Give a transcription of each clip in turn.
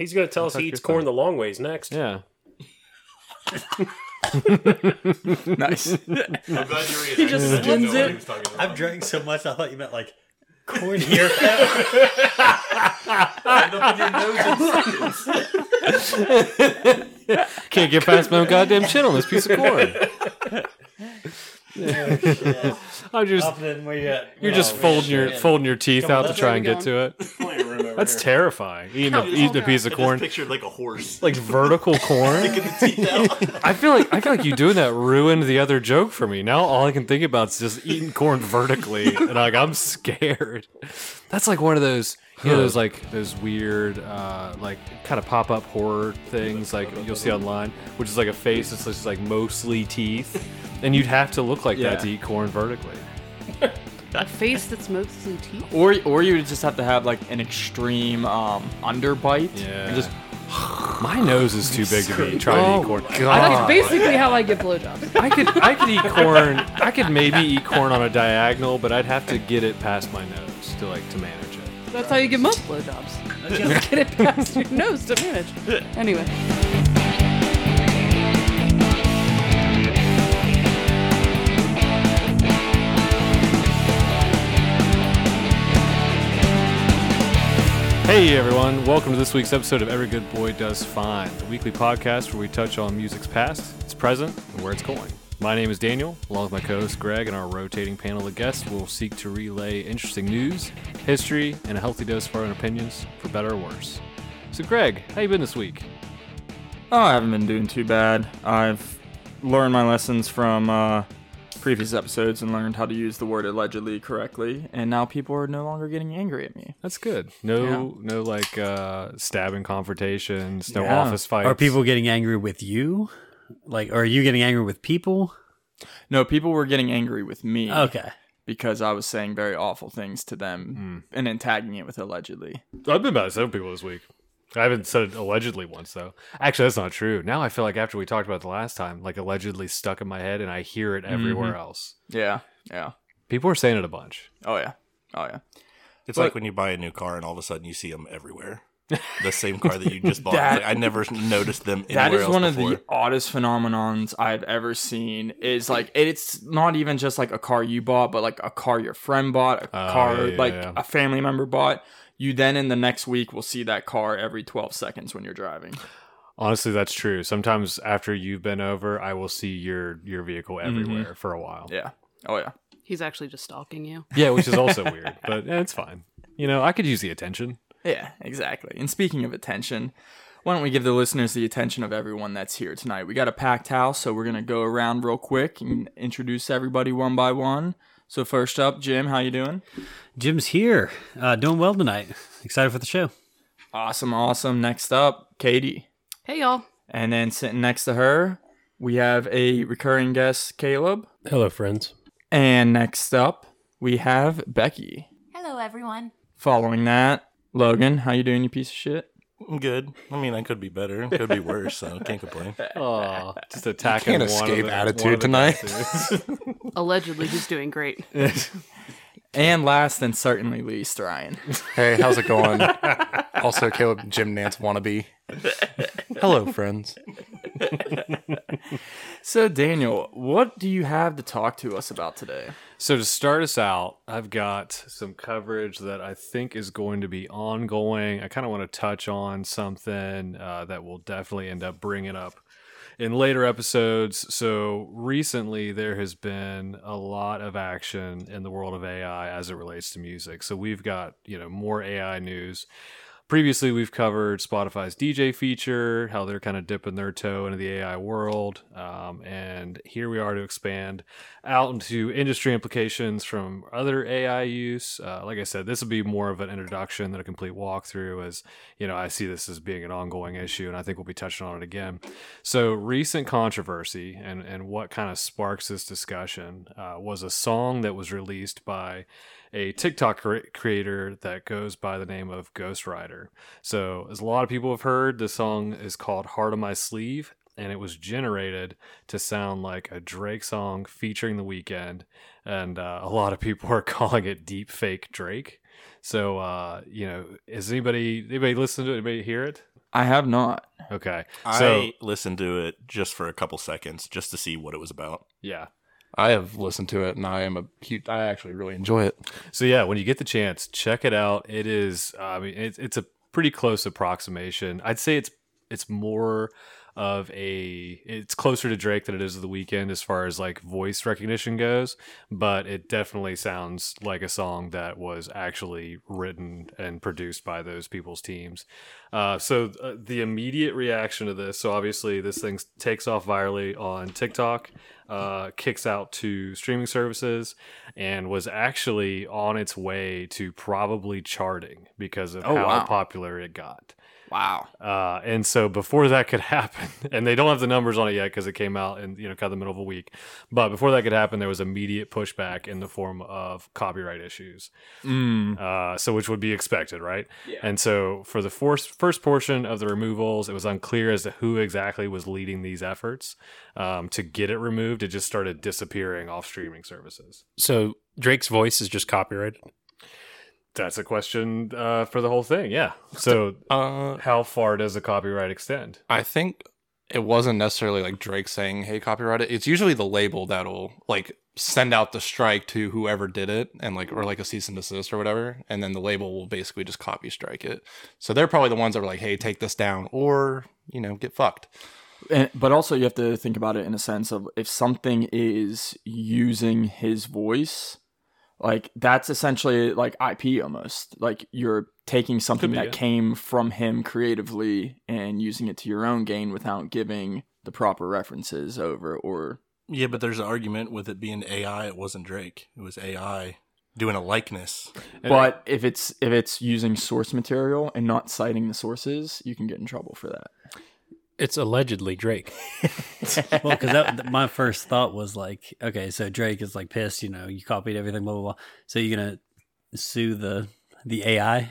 He's gonna tell us he eats your corn the long ways next. Yeah. Nice. I'm glad you read He just skins it. I've I've drank so much, I thought you meant like corn here. Can't get past my own goddamn chin on this piece of corn. I'm just Up in where you at? you're just folding your shit. folding your teeth Come on, out to try and get to it. Plenty of room over That's here. terrifying. Eating a, eating a piece of I corn, just pictured like a horse. like vertical corn. The teeth out. I feel like I feel like you doing that ruined the other joke for me. Now all I can think about is just eating corn vertically, and like I'm scared. That's like one of those, you know, those like those weird, uh, like kind of pop up horror things like you'll see online, which is like a face that's just like mostly teeth, and you'd have to look like Yeah. that to eat corn vertically. A face that's mostly teeth. or or you would just have to have like an extreme um, underbite. Yeah. And just My nose is too big to be trying to eat corn. That's basically how I get blowjobs. I could I could eat corn. I could maybe eat corn on a diagonal, but I'd have to get it past my nose to like to manage it. That's how you get most blowjobs. Just get it past your nose to manage. Anyway, Hey everyone, welcome to this week's episode of Every Good Boy Does Fine, the weekly podcast where we touch on music's past, its present, and where it's going. My name is Daniel, along with my co-host Greg and our rotating panel of guests. We'll seek to relay interesting news, history, and a healthy dose of our own opinions, for better or worse. So, Greg, how you been this week? oh, I haven't been doing too bad. I've learned my lessons from uh, previous episodes and learned how to use the word allegedly correctly, and now people are no longer getting angry at me. That's good. No, no, like uh, stabbing confrontations, no Yeah. office fights. Are people getting angry with you? Like, are you getting angry with people? No, people were getting angry with me Okay. because I was saying very awful things to them and then tagging it with allegedly. I've been about at seven people this week. I haven't said it allegedly once though. Actually, that's not true. Now I feel like after we talked about it the last time, like allegedly stuck in my head, and I hear it everywhere mm-hmm. else. Yeah, yeah. People are saying it a bunch. Oh yeah, oh yeah. It's But- like when you buy a new car and all of a sudden you see them everywhere. The same car that you just bought. That- like, I never noticed them anywhere That is else one before. of the oddest phenomenons I've ever seen. Is like it's not even just like a car you bought, but like a car your friend bought, a Oh, car yeah, like yeah. a family member bought. You then in the next week will see that car every twelve seconds when you're driving. Honestly, that's true. Sometimes after you've been over, I will see your your vehicle everywhere for a while. Yeah. Oh yeah. he's actually just stalking you. Yeah, which is also weird, but eh, it's fine. You know, I could use the attention. Yeah, exactly. And speaking of attention, why don't we give the listeners the attention of everyone that's here tonight? We got a packed house, so we're gonna go around real quick and introduce everybody one by one. So first up, Jim, how you doing? Jim's here, uh, doing well tonight. Excited for the show. Awesome, awesome. Next up, Katie. Hey y'all. And then sitting next to her, we have a recurring guest, Kaleb. Hello, friends. And next up, we have Becky. Hello, everyone. Following that, Logan, how you doing, you piece of shit? I'm good. I mean, I could be better. It could be worse. So I can't complain. Oh, just attacking Can't one escape of the, attitude one tonight. Allegedly, he's doing great. And last and certainly least, Ryan. Hey, how's it going? also, Kaleb Jim Nantz wannabe. Hello, friends. So, Daniel, what do you have to talk to us about today? So to start us out, I've got some coverage that I think is going to be ongoing. I kind of want to touch on something uh, that will definitely end up bringing up in later episodes. So recently, there has been a lot of action in the world of AI as it relates to music. So we've got you know more AI news. Previously, we've covered Spotify's DJ feature, how they're kind of dipping their toe into the AI world. Um, and here we are to expand out into industry implications from other AI use. Uh, like I said, this will be more of an introduction than a complete walkthrough, as you know, I see this as being an ongoing issue, and I think we'll be touching on it again. So, recent controversy and, and what kind of sparks this discussion uh, was a song that was released by a TikTok cre- creator that goes by the name of Ghostwriter. So, as a lot of people have heard, the song is called Heart on My Sleeve, and it was generated to sound like a Drake song featuring The Weeknd, and uh, a lot of people are calling it deep fake Drake. So, uh, you know, is anybody anybody listen to it? Anybody hear it? I have not. Okay, so I listened to it just for a couple seconds, just to see what it was about. yeah, I have listened to it, and I am a huge. I actually really enjoy it. So yeah, when you get the chance, check it out. It is, I mean, it's it's a pretty close approximation. I'd say it's it's more of a it's closer to Drake than it is to the Weeknd as far as like voice recognition goes, but it definitely sounds like a song that was actually written and produced by those people's teams. Uh, so uh, the immediate reaction to this, so obviously this thing takes off virally on TikTok, uh, kicks out to streaming services, and was actually on its way to probably charting because of Oh, how wow. popular it got. Wow. Uh, and so before that could happen, and they don't have the numbers on it yet because it came out in you know kind of the middle of a week. But before that could happen, there was immediate pushback in the form of copyright issues. Mm. Uh, so which would be expected, right? Yeah. And so for the first first portion of the removals, it was unclear as to who exactly was leading these efforts um, to get it removed. It just started disappearing off streaming services. So Drake's voice is just copyrighted. That's a question uh, for the whole thing. Yeah. So Uh, how far does the copyright extend? I think it wasn't necessarily like Drake saying, "Hey, copyright it." It's usually the label that'll like send out the strike to whoever did it, and like or like a cease and desist or whatever, and then the label will basically just copy strike it. So they're probably the ones that were like, "Hey, take this down," or you know, get fucked. And, but also, you have to think about it in a sense of if something is using his voice, like that's essentially like IP almost. Like you're taking something be, that yeah. came from him creatively and using it to your own gain without giving the proper references over or Yeah, but there's an argument with it being AI. It wasn't Drake. It was AI doing a likeness. But if it's if it's using source material and not citing the sources, you can get in trouble for that. It's allegedly Drake. well, because my first thought was like, okay, so Drake is like pissed. You know, you copied everything, blah blah blah. So you're gonna sue the the AI?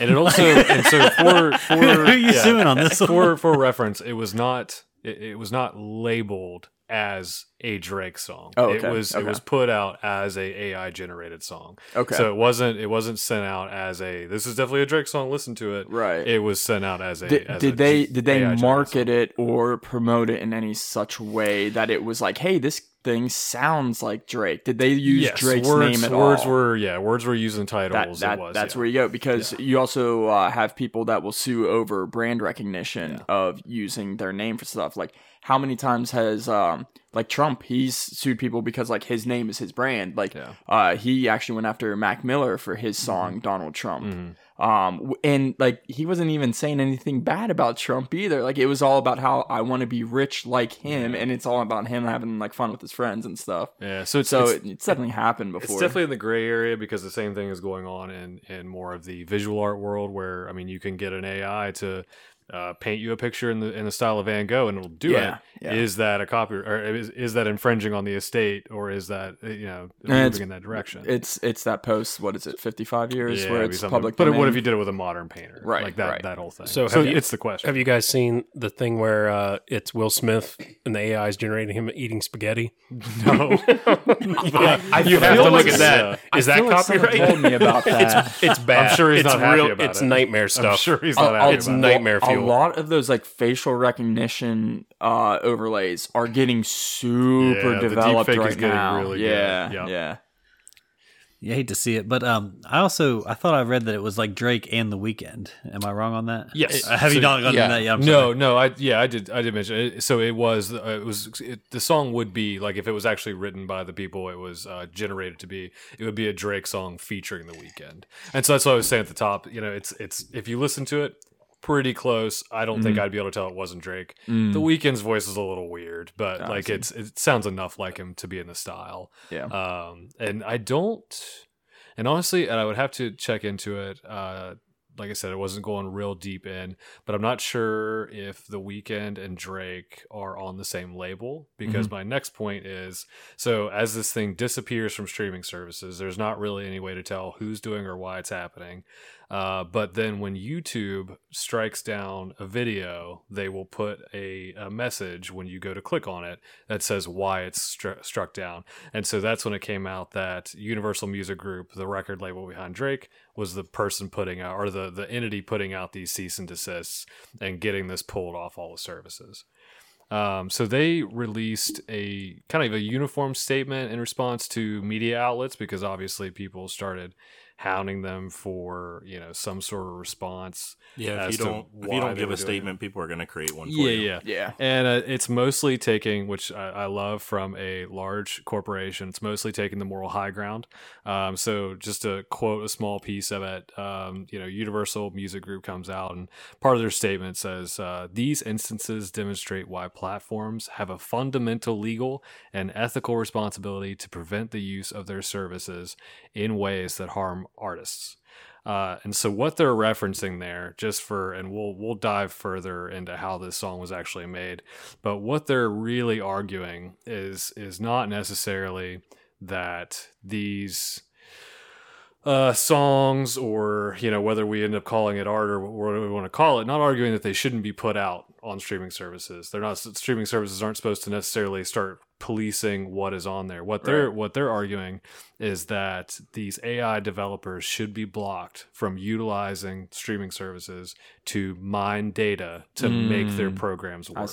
and it also and so for for Who are you yeah, suing on this one? for for reference, it was not it, it was not labeled as a Drake song. Oh, It was okay. it was put out as a AI generated song. Okay. So it wasn't it wasn't sent out as a this is definitely a Drake song. Listen to it. Right. It was sent out as a. did, as did a they did they AI market it or promote it in any such way that it was like, hey, this thing sounds like Drake? Did they use Yes, Drake's words, name at words all? were yeah, words were using that, titles. that it was, that's yeah. where you go because you also uh, have people that will sue over brand recognition of using their name for stuff. Like how many times has um like Trump he's sued people because like his name is his brand. Like Yeah. uh he actually went after Mac Miller for his song Donald Trump. Mhm. Um, and like he wasn't even saying anything bad about Trump either. Like it was all about how I want to be rich like him, and it's all about him having like fun with his friends and stuff. Yeah, so it's, So it's, it's definitely happened before. It's definitely in the gray area because the same thing is going on in in more of the visual art world, where I mean, you can get an AI to uh, paint you a picture in the in the style of Van Gogh, and it'll do Yeah, it. Is yeah. that a copy, or is, is that infringing on the estate, or is that uh, you know And it's- moving in that direction? it's it's that post. What is it? Fifty five years Yeah, where it's public. But what if you did it with a modern painter? Right, like that right. that whole thing. So So, you- it's the question. Have you guys seen the thing where uh, it's Will Smith and the AI is generating him eating spaghetti? no, I you feel have to like look at it's, that. uh, Is I that feel like copyright? told me about that. It's bad. I'm sure he's it's not happy real, about It's it. nightmare stuff. I'm sure he's A- not a- happy It's nightmare it. Nightmare a lot of those like facial recognition uh, overlays are getting super Yeah, developed deepfake right is now. really good. yeah, Yep. yeah. You hate to see it, but um, I also I thought I read that it was like Drake and The Weeknd. Am I wrong on that? Yes. Uh, have you not gotten yeah. that yet? I'm no, sorry. no, I yeah, I did, I did mention it. So it was, uh, it was, it, the song would be like if it was actually written by the people it was uh, generated to be, it would be a Drake song featuring The Weeknd, and so that's what I was saying at the top. You know, it's it's if you listen to it, pretty close. I don't think I'd be able to tell it wasn't Drake. Mm. The Weeknd's voice is a little weird, but I like it's it sounds enough like him to be in the style. Yeah. Um, and I don't, and honestly, and I would have to check into it. Uh, like I said, it wasn't going real deep in, but I'm not sure if The Weeknd and Drake are on the same label because my next point is so as this thing disappears from streaming services, there's not really any way to tell who's doing or why it's happening. Uh, but then when YouTube strikes down a video, they will put a, a message when you go to click on it that says why it's stru- struck down. And so that's when it came out that Universal Music Group, the record label behind Drake, was the person putting out or the, the entity putting out these cease and desists and getting this pulled off all the services. Um, so they released a kind of a uniform statement in response to media outlets because obviously people started hounding them for you know some sort of response. Yeah, if you don't if you don't give a doing statement, people are going to create one for Yeah, you. yeah, Yeah. and uh, it's mostly taking, which I, I love from a large corporation. It's mostly taking the moral high ground. Um, so just to quote a small piece of it, um, you know, Universal Music Group comes out and part of their statement says uh, these instances demonstrate why platforms have a fundamental legal and ethical responsibility to prevent the use of their services in ways that harm artists. Uh, and so what they're referencing there, just for, and we'll we'll dive further into how this song was actually made, but what they're really arguing is is not necessarily that these uh, songs or you know whether we end up calling it art or whatever we want to call it, not arguing that they shouldn't be put out on streaming services. They're not streaming services aren't supposed to necessarily start policing what is on there. What they're what they're arguing is that these AI developers should be blocked from utilizing streaming services to mine data to make their hmm. programs work.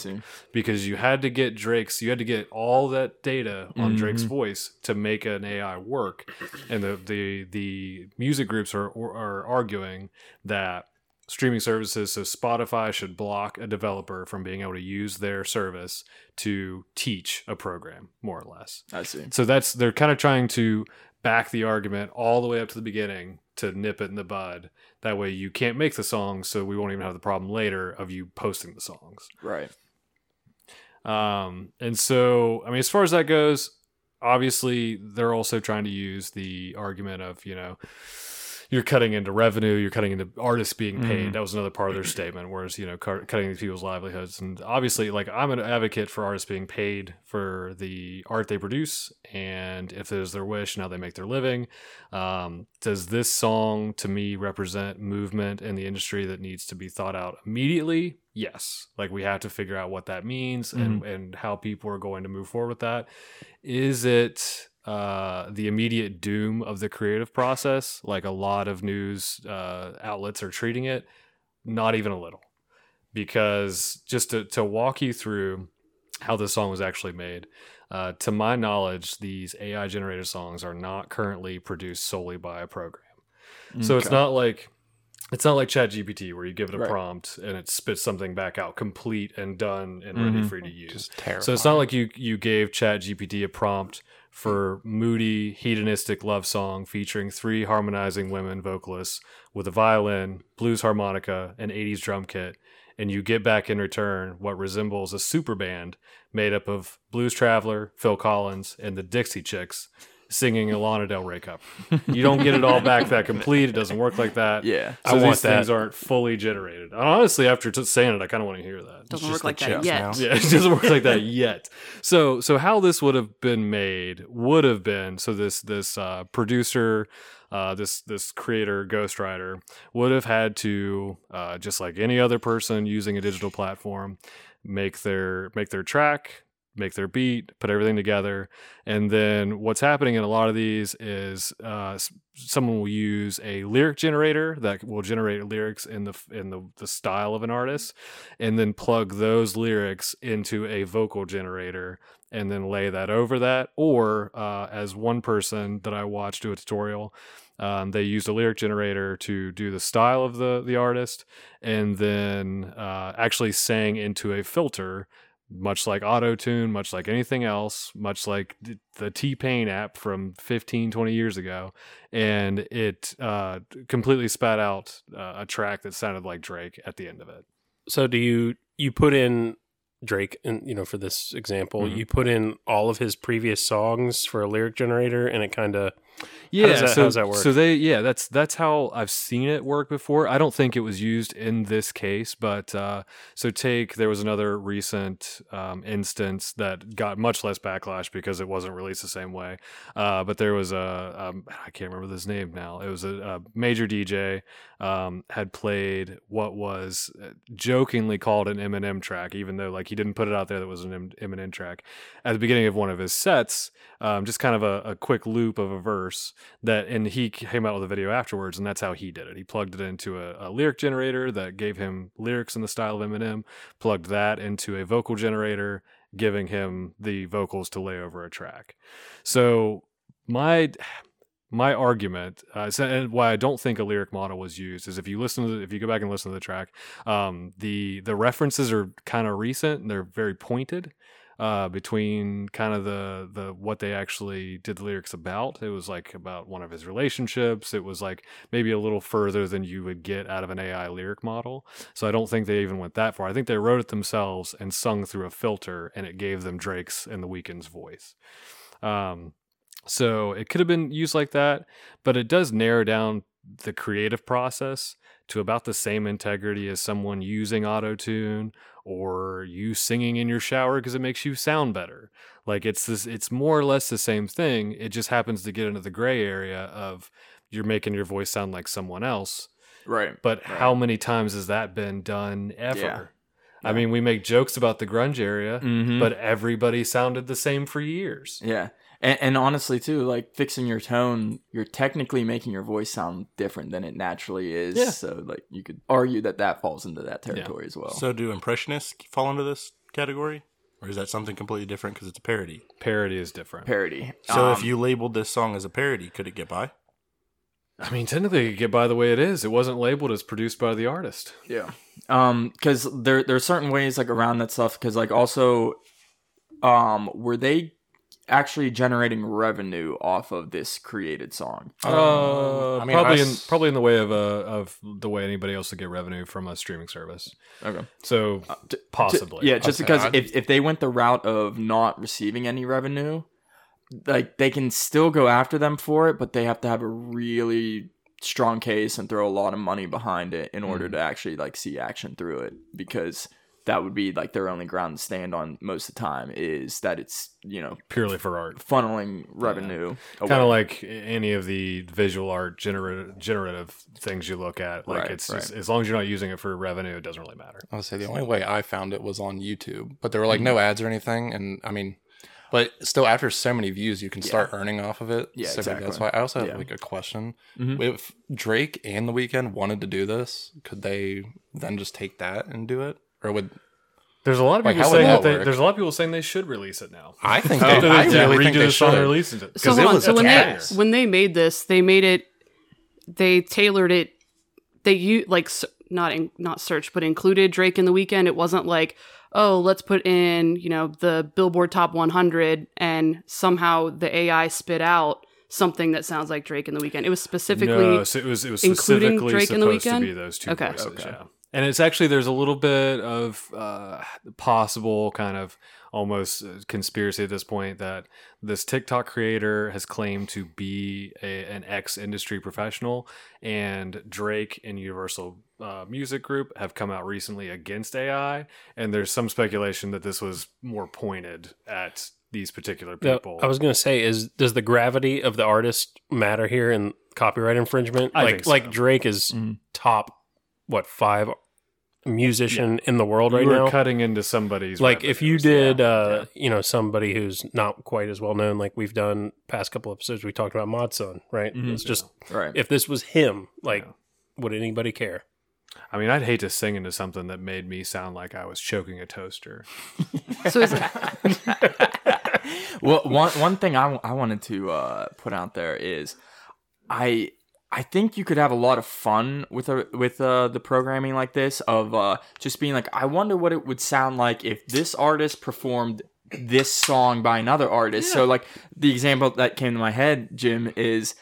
because you had to get Drake's, you had to get all that data on Drake's hmm. voice to make an AI work, and the the the music groups are are arguing that streaming services, so Spotify should block a developer from being able to use their service to teach a program, more or less. I see. So that's they're kind of trying to back the argument all the way up to the beginning to nip it in the bud. That way you can't make the songs, so we won't even have the problem later of you posting the songs. Right. Um, and so, I mean, as far as that goes, obviously they're also trying to use the argument of, you know, you're cutting into revenue, you're cutting into artists being paid. That was another part of their statement, whereas, you know, cut- cutting into people's livelihoods. And obviously, like, I'm an advocate for artists being paid for the art they produce. And if it is their wish, now they make their living. Um, does this song, to me, represent movement in the industry that needs to be thought out immediately? Yes. Like, we have to figure out what that means and, and how people are going to move forward with that. Is it uh, the immediate doom of the creative process, like a lot of news uh, outlets are treating it, not even a little. Because just to, to walk you through how this song was actually made, uh, to my knowledge, these AI generated songs are not currently produced solely by a program. So it's not like it's not like ChatGPT where you give it a Right. prompt and it spits something back out complete and done and ready Mhm. for you to use. So it's not like you you gave ChatGPT a prompt for moody, hedonistic love song featuring three harmonizing women vocalists with a violin, blues harmonica, and 80s drum kit, and you get back in return what resembles a super band made up of Blues Traveler, Phil Collins, and the Dixie Chicks singing a Lana Del Rey cover. You don't get it all back that complete. It doesn't work like that. Yeah. So I these want that. things aren't fully generated. And honestly, after t- saying it, I kind of want to hear that. Doesn't just work like that yet. now. Yeah, it doesn't work like that yet. So, so how this would have been made would have been so this this uh, producer, uh, this this creator, Ghost ghostwriter would have had to uh, just like any other person using a digital platform, make their make their track, make their beat, put everything together, and then what's happening in a lot of these is uh, someone will use a lyric generator that will generate lyrics in the in the, the style of an artist, and then plug those lyrics into a vocal generator and then lay that over that. Or uh, as one person that I watched do a tutorial. Um, they used a lyric generator to do the style of the the artist, and then uh, actually sang into a filter much like auto tune much like anything else much like the t-pain app from 15 20 years ago and it uh, completely spat out uh, a track that sounded like drake at the end of it So do you you put in Drake and you know for this example Mhm. you put in all of his previous songs for a lyric generator and it kind of Yeah, does that- so, how does that work? So they, yeah, that's that's how I've seen it work before. I don't think it was used in this case, but uh, so take there was another recent um, instance that got much less backlash because it wasn't released the same way. Uh, but there was a um, I can't remember his name now. It was a, a major DJ um, had played what was uh, jokingly called an Eminem track, even though like he didn't put it out there that was an Em- Eminem track at the beginning of one of his sets. Um, just kind of a, a quick loop of a verse that, and he came out with a video afterwards, and that's how he did it. He plugged it into a, a lyric generator that gave him lyrics in the style of Eminem, plugged that into a vocal generator, giving him the vocals to lay over a track. So my my argument, uh, and why I don't think a lyric model was used, is if you listen to, the, if you go back and listen to the track, um, the the references are kind of recent and they're very pointed uh, between kind of the the what they actually did the lyrics about. It was like about one of his relationships. It was like maybe a little further than you would get out of an AI lyric model. So I don't think they even went that far. I think they wrote it themselves and sung through a filter, and it gave them Drake's and the Weeknd's voice. Um, so it could have been used like that, but it does narrow down the creative process to about the same integrity as someone using auto tune or you singing in your shower because it makes you sound better. Like it's this, it's more or less the same thing. It just happens to get into the gray area of you're making your voice sound like someone else. Right. But how many times has that been done ever? Yeah. I mean, we make jokes about the grunge area, Mhm. but everybody sounded the same for years. Yeah. And, and honestly, too, like fixing your tone, you're technically making your voice sound different than it naturally is. Yeah. So, like, you could argue that that falls into that territory as well. So, do impressionists fall into this category, or is that something completely different because it's a parody? Parody is different. parody. So, if Um, you labeled this song as a parody, could it get by? I mean, technically, it could get by the way it is. It wasn't labeled as produced by the artist. Yeah. Um, because there there are certain ways like around that stuff. Because like also, um, were they actually generating revenue off of this created song? Uh, I mean, probably I in probably in the way of uh, of the way anybody else would get revenue from a streaming service. Okay. So t- possibly, yeah, just say because if if they went the route of not receiving any revenue, like they can still go after them for it, but they have to have a really strong case and throw a lot of money behind it in order to actually like see action through it because that would be like their only ground to stand on most of the time is that it's you know purely for art. funneling revenue Kind of like any of the visual art generative generative things you look at. Like Right, it's right. just- as long as you're not using it for revenue, it doesn't really matter. I would say the only way I found it was on YouTube, but there were like no ads or anything, and I mean, but still, after so many views, you can start earning off of it. Yeah, so maybe That's why I also have Yeah. like a question: Mhm. if Drake and The Weeknd wanted to do this, could they then just take that and do it, or would There's a lot of Like, people saying that that they, there's a lot of people saying they should release it now. I think they, they, I they really redo think the they song and should. release it. So 'Cause hold it on. was So when they when they made this, they made it. They tailored it. They u like not in, not search, but included Drake in the Weeknd. It wasn't like oh let's put in you know the Billboard Top 100 and somehow the AI spit out something that sounds like Drake in the Weeknd. It was specifically no, so it was it was including specifically Drake in the supposed to be those two Okay. voices. Okay. Yeah, and it's actually there's a little bit of uh, possible kind of almost uh, conspiracy at this point that this TikTok creator has claimed to be a, an ex industry professional, and Drake and Universal uh, Music Group have come out recently against AI, and there's some speculation that this was more pointed at these particular No, people. I was going to say, is does the gravity of the artist matter here in copyright infringement? I like think so. like Drake is Mhm. top what five musician in the world right you were now. cutting into somebody's like if you did Yeah. uh you know somebody who's not quite as well known like we've done past couple episodes we talked about Modson, right Mhm. it's just right if this was him like Yeah. would anybody care I mean, I'd hate to sing into something that made me sound like I was choking a toaster. so is it, well, one one thing I, I wanted to uh, put out there is, I I think you could have a lot of fun with a, with uh, the programming like this of uh, just being like, I wonder what it would sound like if this artist performed this song by another artist. So like the example that came to my head, Jim, is.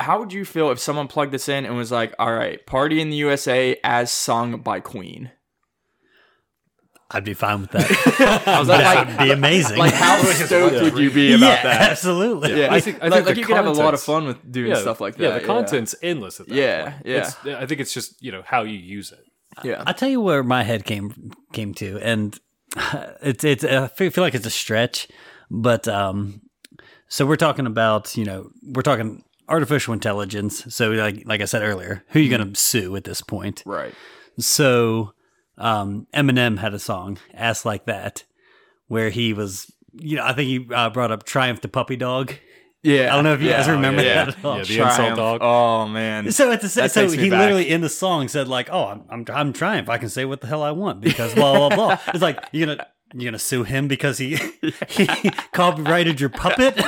How would you feel if someone plugged this in and was like, "All right, Party in the USA as sung by Queen"? I'd be fine with that. I was that would be amazing. Like, how stoked would you be about yeah, that? absolutely. Yeah, I think- I like, think like the you could have a lot of fun with doing yeah, stuff like that. Yeah, the content's endless at that Yeah, point. yeah. It's, I think it's just you know how you use it. Yeah, I tell you where my head came came to, and it's it's I feel feel like it's a stretch, but um, so we're talking about you know we're talking artificial intelligence. So like like I said earlier, who are you going to sue at this point? right. So um, Eminem had a song "Ass Like That," where he was you know I think he uh, brought up "Triumph the Puppy Dog." Yeah, I don't know if you guys yeah, remember yeah. that at all. Yeah, the insult dog. Oh man, So at the sa- That so takes me he back. literally in the song said like, "Oh, I'm I'm, I'm Triumph. I can say what the hell I want because blah blah blah." It's like you're gonna you're gonna sue him because he he copyrighted your puppet.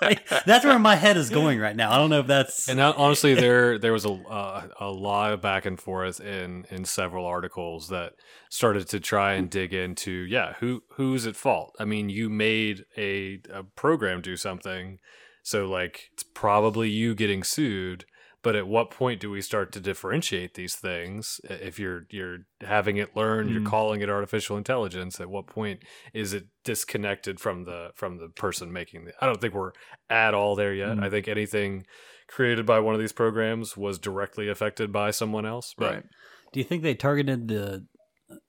Like, that's where my head is going right now. I don't know if that's And honestly, there there was a uh, a lot of back and forth in in several articles that started to try and dig into yeah who who's at fault. I mean, you made a, a program do something, so like it's probably you getting sued. But at what point do we start to differentiate these things? If you're you're having it learn, you're Mm. calling it artificial intelligence. At what point is it disconnected from the from the person making the? I don't think we're at all there yet. Mm. I think anything created by one of these programs was directly affected by someone else. But right. Do you think they targeted the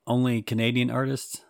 only Canadian artists?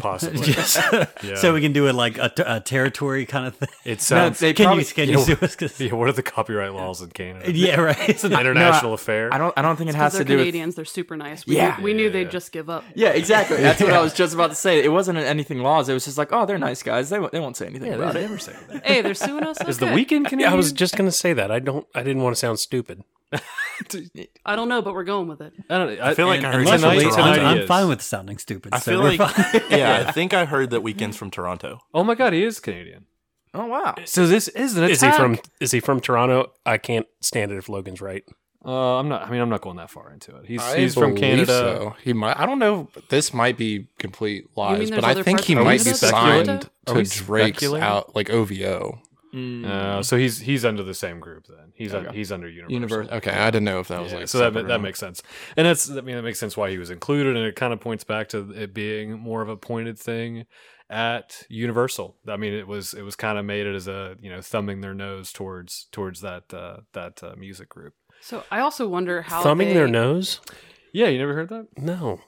Possibly. Just- Yeah. So we can do it like a, t- a territory kind of thing. it No, sounds. they Can probably, you can you you know, sue us? 'Cause- yeah, what are the copyright laws in Canada? yeah, right. It's an international affair. I don't. I don't think it Because has they're to do with. Canadians, they're super nice. We, Yeah. knew, we knew Yeah. they'd just give up. Yeah, exactly. That's what I was just about to say. It wasn't anything laws. It was just like, oh, they're nice guys. They won't, they won't say anything Yeah, about they it. never say that. Hey, they're suing us. Is the Weeknd Canadian? Yeah, I was just gonna say that. I don't. I didn't want to sound stupid. I don't know, but we're going with it. I, don't, I, I feel like I heard and something tonight, from tonight I'm, I'm fine with sounding stupid. I so feel like, fine. yeah, I think I heard that Weeknd's from Toronto. Oh my god, he is Canadian. Oh wow. So this is an attack. Is he from? Is he from Toronto? I can't stand it if Logan's right. Uh, I'm not. I mean, I'm not going that far into it. He's I he's from Canada. So. He might. I don't know. This might be complete lies, but I think he might be that's signed to we Drake's out like OVO. Mm. Uh, so he's he's under the same group then. He's un, he's under Universal. Universal. Okay, I didn't know if that was Yeah, like so that that makes sense, and that's I mean that makes sense why he was included, and it kind of points back to it being more of a pointed thing at Universal. I mean, it was it was kind of made it as a you know thumbing their nose towards towards that uh, that uh, music group. So I also wonder how Thumbing they, their nose? Yeah, you never heard that? No.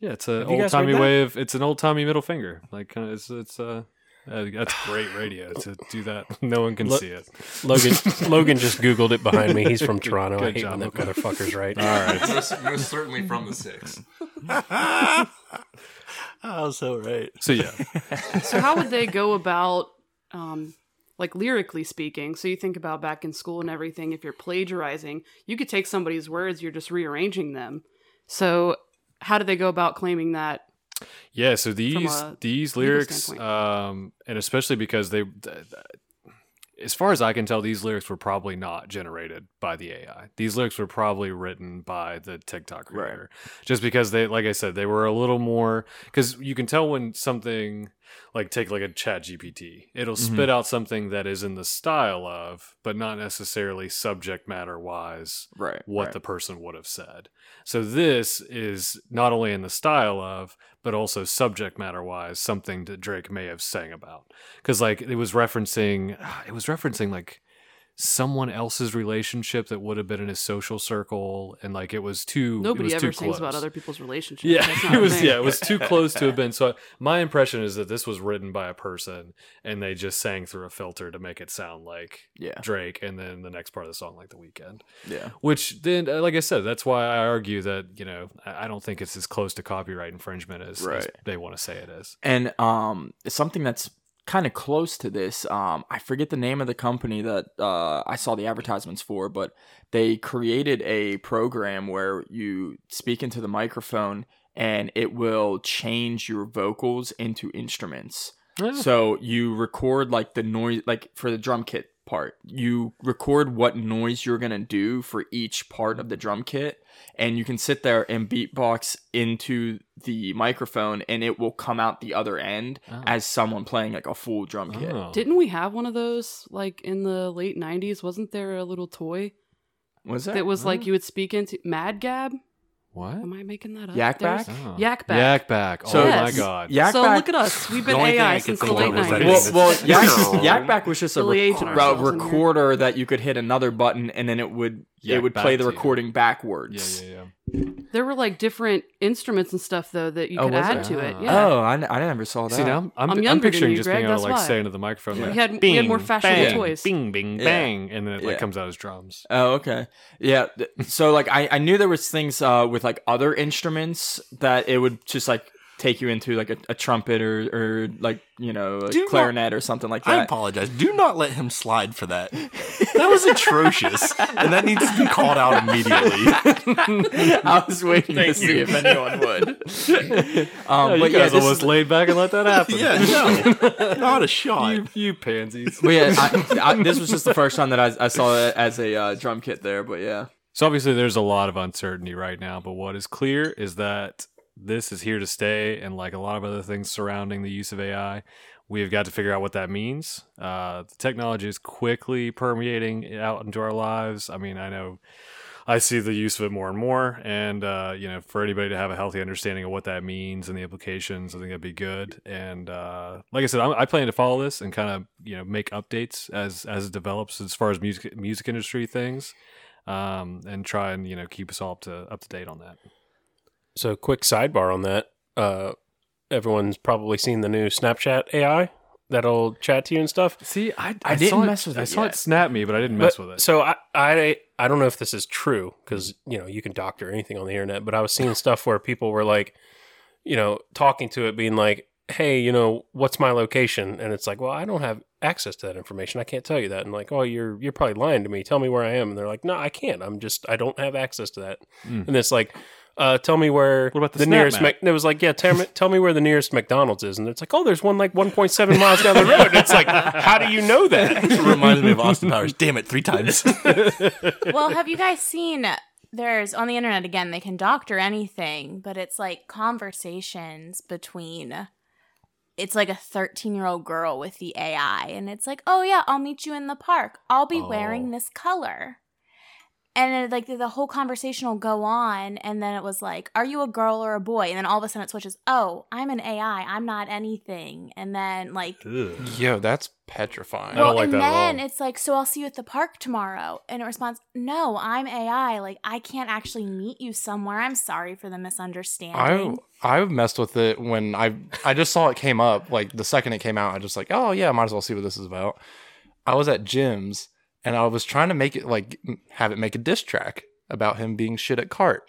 Yeah, it's an old guys heard timey that? way of it's an old timey middle finger. Like kind of it's it's uh. Uh, that's great radio to do that. No one can Look- see it. Logan. Logan just googled it behind me. He's from Toronto. I Good hate job, when that Logan. motherfucker's right. All right. most, most certainly from the six. Oh, so right. So yeah, So how would they go about, um, like lyrically speaking? So you think about back in school and everything. If you're plagiarizing, you could take somebody's words. You're just rearranging them. So how do they go about claiming that? Yeah, so these these lyrics, um, and especially because they, th- th- as far as I can tell, these lyrics were probably not generated by the AI. These lyrics were probably written by the TikTok Right. creator, just because they, like I said, they were a little more because you can tell when something like take like a Chat GPT, it'll Mm-hmm. spit out something that is in the style of, but not necessarily subject matter wise Right. what right. the person would have said. So this is not only in the style of, but also subject matter wise, something that Drake may have sang about. Because like it was referencing, it was referencing like someone else's relationship that would have been in his social circle, and like it was too. Nobody was ever too sings about other people's relationships. Yeah, it was. thing. Yeah, it was too close to have been. So my impression is that this was written by a person, and they just sang through a filter to make it sound like Yeah. Drake, and then the next part of the song like The Weeknd. Yeah. Which then, uh, like I said, that's why I argue that you know I I don't think it's as close to copyright infringement as, as they want to say it is. And um, something that's kind of close to this. Um, I forget the name of the company that uh, I saw the advertisements for, but they created a program where you speak into the microphone and it will change your vocals into instruments. So you record like the noise, like for the drum kit part, you record what noise you're gonna do for each part of the drum kit, and you can sit there and beatbox into the microphone, and it will come out the other end Oh. as someone playing like a full drum kit. Oh. Didn't we have one of those like in the late '90s? Wasn't there a little toy Was that? that was like you would speak into Mad Gab? What? Am I making that up? Yak There's- back? Oh. Yak Bak. Yak Bak. So- oh Yes. my god. Yak so back- look at us. We've been The only thing AI could since the think late of was that nineties. Well, it's- well, Yak, Yak Bak was just a, Really rec- aging a ourselves in here. recorder that you could hit another button and then it would it would play the to you. recording backwards. yeah, yeah. Yeah. There were like different instruments and stuff though that you Oh, could was add there? to it. Ah. Yeah. Oh, I, n- I never saw that. See now, I'm, I'm, I'm I'm, younger than picturing you, just Greg, being able to like why. say into the microphone, Yeah. like, We had- we had more fashionable bang, toys. Bing, bing, Yeah. bang, and then it like Yeah. comes out as drums. Oh, okay. Yeah. So like I, I knew there was things uh, with like other instruments that it would just like take you into like a, a trumpet or, or like you know a Do not- clarinet or something like that. I apologize. Do not let him slide for that. That was atrocious, and that needs to be called out immediately. I was waiting to see if anyone would. um, Oh, but you yeah, guys this almost is, laid back and let that happen. yeah, no, not a shot. you, you pansies. but yeah, I, I, this was just the first time that I, I saw it as a uh, drum kit there. But yeah, So obviously, there's a lot of uncertainty right now. But what is clear is that this is here to stay, and like a lot of other things surrounding the use of AI, we've got to figure out what that means. Uh, the technology is quickly permeating out into our lives. I mean, I know. I see the use of it more and more, and uh, you know, for anybody to have a healthy understanding of what that means and the implications, I think that'd be good. And uh, like I said, I'm, I plan to follow this and kind of you know make updates as as it develops as far as music music industry things um, and try and you know keep us all up to up to date on that. So, quick sidebar on that. Uh, everyone's probably seen the new Snapchat AI that'll chat to you and stuff. See, I, I didn't saw mess with it. I saw yet. it snap me, but I didn't mess But- with it. So I, I I don't know if this is true because you know you can doctor anything on the internet, but I was seeing stuff where people were like, you know, talking to it, being like, "Hey, you know, what's my location?" And it's like, "Well, I don't have access to that information. I can't tell you that." And like, "Oh, you're you're probably lying to me. Tell me where I am." And they're like, "No, I can't. I'm just I don't have access to that." Mm. And it's like. Uh, tell me where What about the the, nearest. map? Mac- it was like, yeah, tell me, tell me where the nearest McDonald's is, and it's like, oh, there's one like 1.7 miles down the road. And it's like, how do you know that? It reminded me of Austin Powers. Damn it, three times. well, have you guys seen? There's on the internet again. They can doctor anything, but it's like conversations between. It's like a 13 year old girl with the AI, and it's like, oh yeah, I'll meet you in the park. I'll be wearing this color. And it, like the whole conversation will go on, and then it was like, "Are you a girl or a boy?" And then all of a sudden it switches. Oh, I'm an AI. I'm not anything. And then like Yo, that's petrifying. I don't well, like and that at then all. it's like, so I'll see you at the park tomorrow. And it responds, no, I'm AI. Like, I can't actually meet you somewhere. I'm sorry for the misunderstanding I misunderstanding. I messed with it when I I just saw it came up like the second it came out I just like oh yeah might as well see what this is about. I was at Jim's and I was trying to make it like have it make a diss track about him being shit at cart.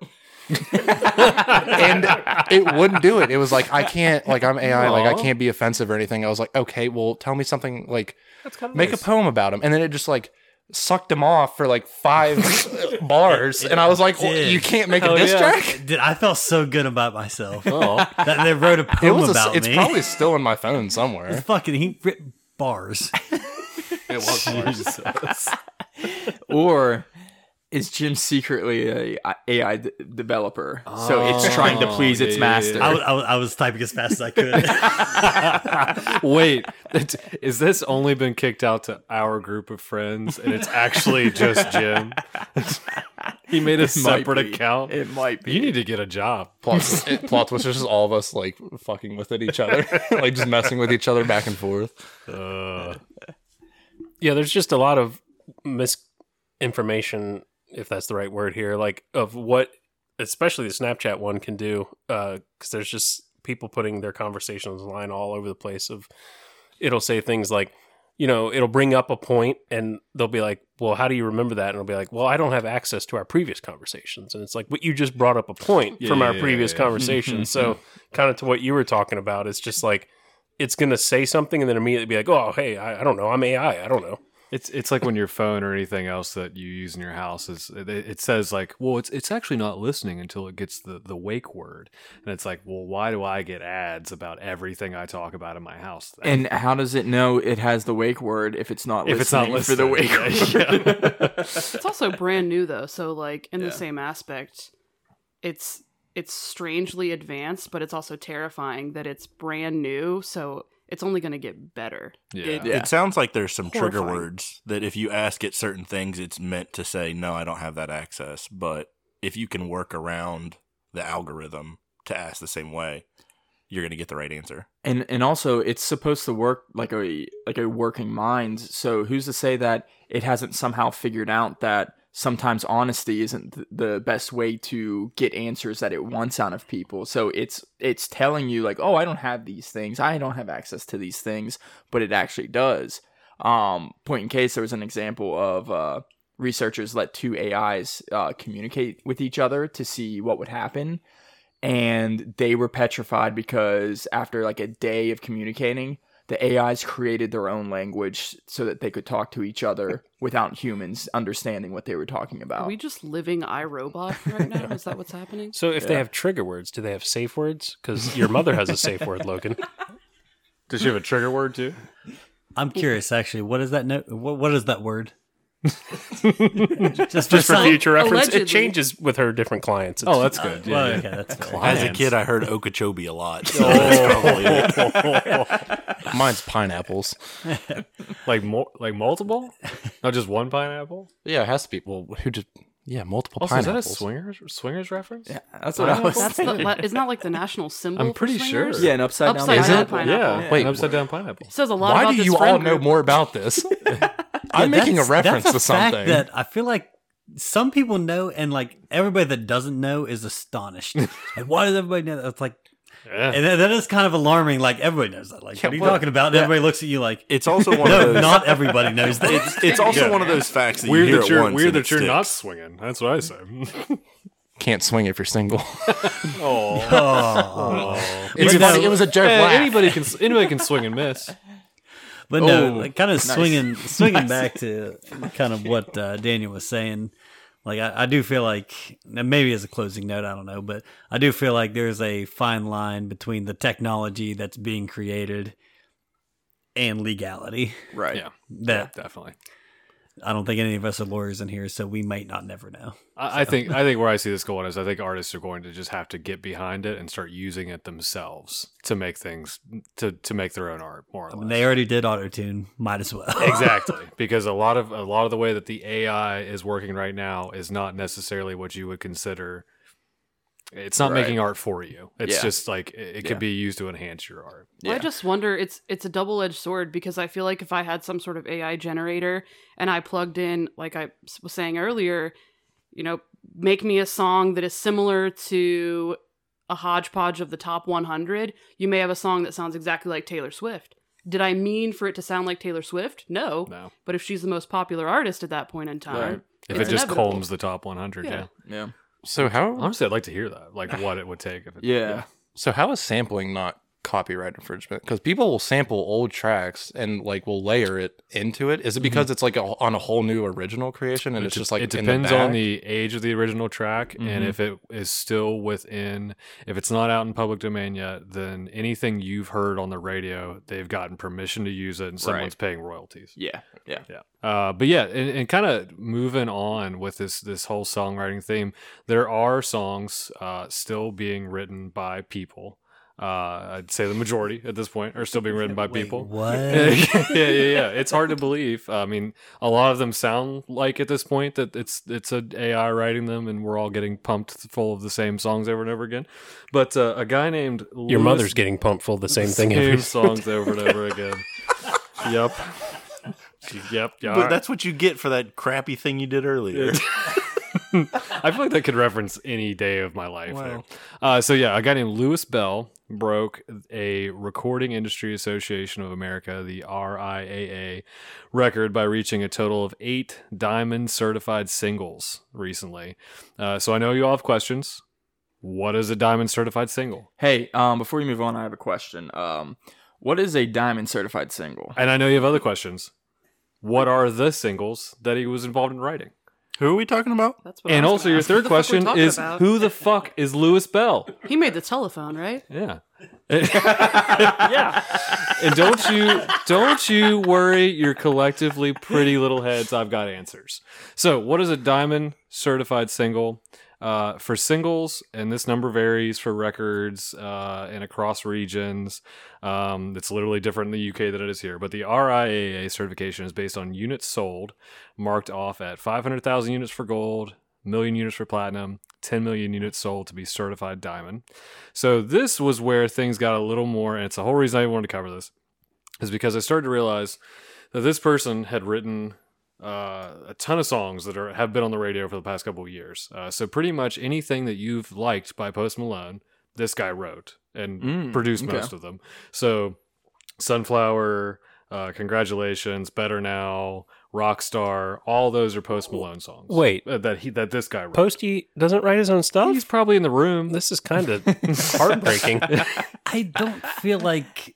and it wouldn't do it. It was like I can't like I'm AI like I can't be offensive or anything. I was like okay, well tell me something like That's kind of make a poem about him and then it just like sucked him off for like five bars and I was like well, you can't make a Hell diss yeah. track. Dude, I felt so good about myself. Oh, that they wrote a It poem was. A, about it's me. It's probably still in my phone It's somewhere. fucking he writ bars. It was. Jesus. or is Jim secretly a a AI d- developer? so it's trying to please Oh, its master. yeah, I, was- I, I was typing as fast as I could. Wait, is this only been kicked out to our group of friends, and it's actually just Jim? he made a It separate account. It might be. You need to get a job. plot, it, plot twist is just all of us like fucking with it each other, like just messing with each other back and forth. Uh, yeah, there's just a lot of misinformation, if that's the right word here, like of what, especially the Snapchat one can do, uh, because there's just people putting their conversations online all over the place. Of it'll say things like, you know, it'll bring up a point and they'll be like, well, how do you remember that? And it'll be like, well, I don't have access to our previous conversations. And it's like, but you just brought up a point Yeah, from our yeah, previous yeah. conversation. so, kind of to what you were talking about, it's just like, it's going to say something and then immediately be like, oh, hey, I, I don't know. I'm AI. I don't know. it's it's like when your phone or anything else that you use in your house is it, it says like, well, it's it's actually not listening until it gets the the wake word, and it's like, well, why do I get ads about everything I talk about in my house? then? and how does it know it has the wake word if it's not if it's not listening listening for the wake word? yeah. It's also brand new though, so like in Yeah. the same aspect, it's it's strangely advanced, but it's also terrifying that it's brand new, so it's only going to get better. Yeah. It, Yeah. it sounds like there's some trigger words that if you ask it certain things, it's meant to say, no, I don't have that access. But if you can work around the algorithm to ask the same way, you're going to get the right answer. and and also it's supposed to work like a like a working mind so who's to say that it hasn't somehow figured out that sometimes honesty isn't the best way to get answers that it wants out of people. So it's it's telling you like oh i don't have these things. I don't have access to these things but it actually does. Um point in case there was an example of uh researchers let two ais uh, communicate with each other to see what would happen and they were petrified because after like a day of communicating the ais created their own language so that they could talk to each other without humans understanding what they were talking about. Are we just living iRobot right now? Is that what's happening? So if they have trigger words, do they have safe words? Because your mother has a safe word, Logan. Does she have a trigger word too? I'm curious, actually. What is that? No- what, what is that word? Just for future reference, allegedly. it changes with her different clients. It's- Oh, that's good. Uh, yeah, Well, okay, that's fair. As a kid, I heard Okeechobee a lot. Oh. So that's probably it. Mine's pineapples. like more, like multiple, not just one pineapple. Yeah, it has to be. Well, who just? Yeah, multiple Also, is that a swingers swingers reference? yeah that's what i was That's the, thinking. la- isn't that like the national symbol? I'm for pretty sure. yeah an upside, Upside down down pineapple. pineapple. Yeah, Wait, an upside down pineapple. Says a lot of people. Why about do this you all friend know more about this? I'm making a reference that's to a fact something. that I feel like some people know, and like everybody that doesn't know is astonished. like, why does everybody know? that? It's like, Yeah. and that, that is kind of alarming. Like everybody knows that. Like, what are you well, talking about? And everybody looks at you like, It's also one no, of those. not everybody knows that. it's, it's also Yeah. one of those facts that weird you hear that you're, once weird and that it you're not swinging. That's what I say. Can't swing if you're single. oh, oh. It's funny, no, it was a joke. Eh, anybody can anybody can swing and miss. But no, Oh, like kind of nice. swinging, swinging back to kind of what uh, Daniel was saying. Like I, I do feel like maybe as a closing note, I don't know, but I do feel like there's a fine line between the technology that's being created and legality. right Yeah, That definitely. I don't think any of us are lawyers in here, so we might not never know. I, I think I think where I see this going is I think artists are going to just have to get behind it and start using it themselves to make things to to make their own art more or I less. mean, they already did auto tune, might as well. exactly because a lot of a lot of the way that the AI is working right now is not necessarily what you would consider. It's not Right. making art for you. It's Yeah. just like it, it Yeah. could be used to enhance your art. Well, I just wonder it's it's a double edged sword because I feel like if I had some sort of AI generator and I plugged in, like I was saying earlier, you know, make me a song that is similar to a hodgepodge of the top 100, you may have a song that sounds exactly like Taylor Swift. Did I mean for it to sound like Taylor Swift? No. No, But if she's the most popular artist at that point in time, Right. if it's it just inevitable. combs the top 100, yeah. Yeah. Yeah So how Honestly, I'd like to hear that, like what it would take. If it, yeah so how is sampling not copyright infringement? Because people will sample old tracks and like will layer it into it. Is it because it's like a, on a whole new original creation and it's just like it in the depends on the age of the original track and Mhm. if it is still within if it's not out in public domain yet then anything you've heard on the radio they've gotten permission to use it and someone's paying royalties yeah yeah yeah uh, but yeah and, and kind of moving on with this this whole songwriting theme there are songs uh, still being written by people uh, I'd say the majority at this point are still being written by Wait, people. what? yeah, yeah, yeah. It's hard to believe. I mean, a lot of them sound like at this point that it's it's a AI writing them, and we're all getting pumped full of the same songs over and over again. But uh, a guy named Your Louis- mother's getting pumped full of the same thing same every songs over and over again. yep. Yep. Yeah. But that's what you get for that crappy thing you did earlier. I feel like that could reference any day of my life. Wow. Uh, so yeah, a guy named Louis Bell broke a Recording Industry Association of America, the RIAA, record by reaching a total of eight diamond certified singles recently. Uh, so I know you all have questions. What is a diamond certified single? hey um before you move on i have a question um what is a diamond certified single And I know you have other questions. What are the singles that he was involved in writing? Who are we talking about? That's what I And was also, gonna your ask. Who third the fuck we're question talking is about? who the fuck is Louis Bell? He made the telephone, right? Yeah. yeah. And don't you don't you worry your collectively pretty little heads, I've got answers. So what is a diamond certified single? Uh, for singles, and this number varies for records uh, and across regions. Um, it's literally different in the UK than it is here. But the RIAA certification is based on units sold, marked off at 500,000 units for gold, million units for platinum, 10 million units sold to be certified diamond. So this was where things got a little more, and it's the whole reason I wanted to cover this, is because I started to realize that this person had written uh, a ton of songs that are have been on the radio for the past couple of years. Uh, so pretty much anything that you've liked by Post Malone, this guy wrote and Mm, produced okay. most of them. So Sunflower, uh, Congratulations, Better Now, Rockstar, all those are Post Malone songs. Wait. uh, that he that this guy wrote. Posty doesn't write his own stuff. He's probably in the room. this is kind of heartbreaking. I don't feel like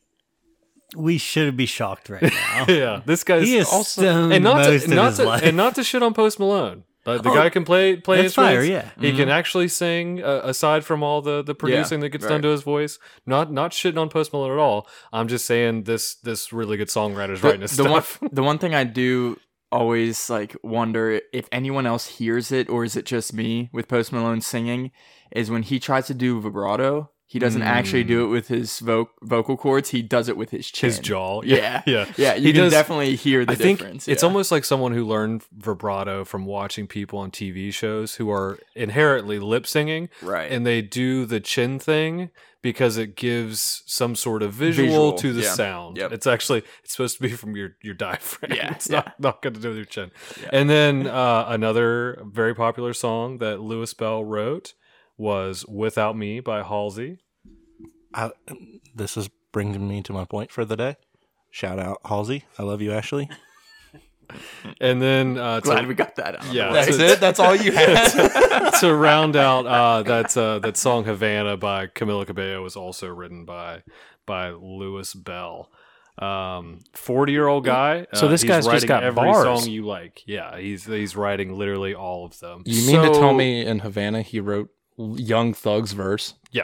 we should be shocked right now. yeah, this guy's He is also stoned and not most to, of not his to, life. and not to shit on Post Malone. But the Oh, guy can play play that's fire, yeah. He can actually sing uh, aside from all the the producing that gets done to his voice. Not not shitting on Post Malone at all. I'm just saying this this really good songwriter's writing his the stuff. one the one thing I do always like wonder if anyone else hears it or is it just me with Post Malone singing is when he tries to do vibrato. He doesn't actually do it with his vo- vocal cords. He does it with his chin. his jaw. Yeah, yeah. yeah. You He can does- definitely hear the I think difference. it's almost like someone who learned vibrato from watching people on TV shows who are inherently lip singing, right. and they do the chin thing because it gives some sort of visual, Visual, to the yeah. sound. Yep. It's actually it's supposed to be from your your diaphragm. Yeah, it's yeah. not not going to do with your chin. Yeah. And then uh, another very popular song that Louis Bell wrote was "Without Me" by Halsey. I, this is bringing me to my point for the day. Shout out Halsey. I love you, Ashley. And then uh, to- Glad we got that out. Yeah, That's to- it. That's all you had. to round out uh, that uh, that song Havana by Camila Cabello was also written by by Louis Bell. Um, forty year old guy. So uh, this guy's just writing got every bars. song you like. Yeah, he's he's writing literally all of them. You mean to tell me in Havana he wrote Young Thug's verse? Yeah.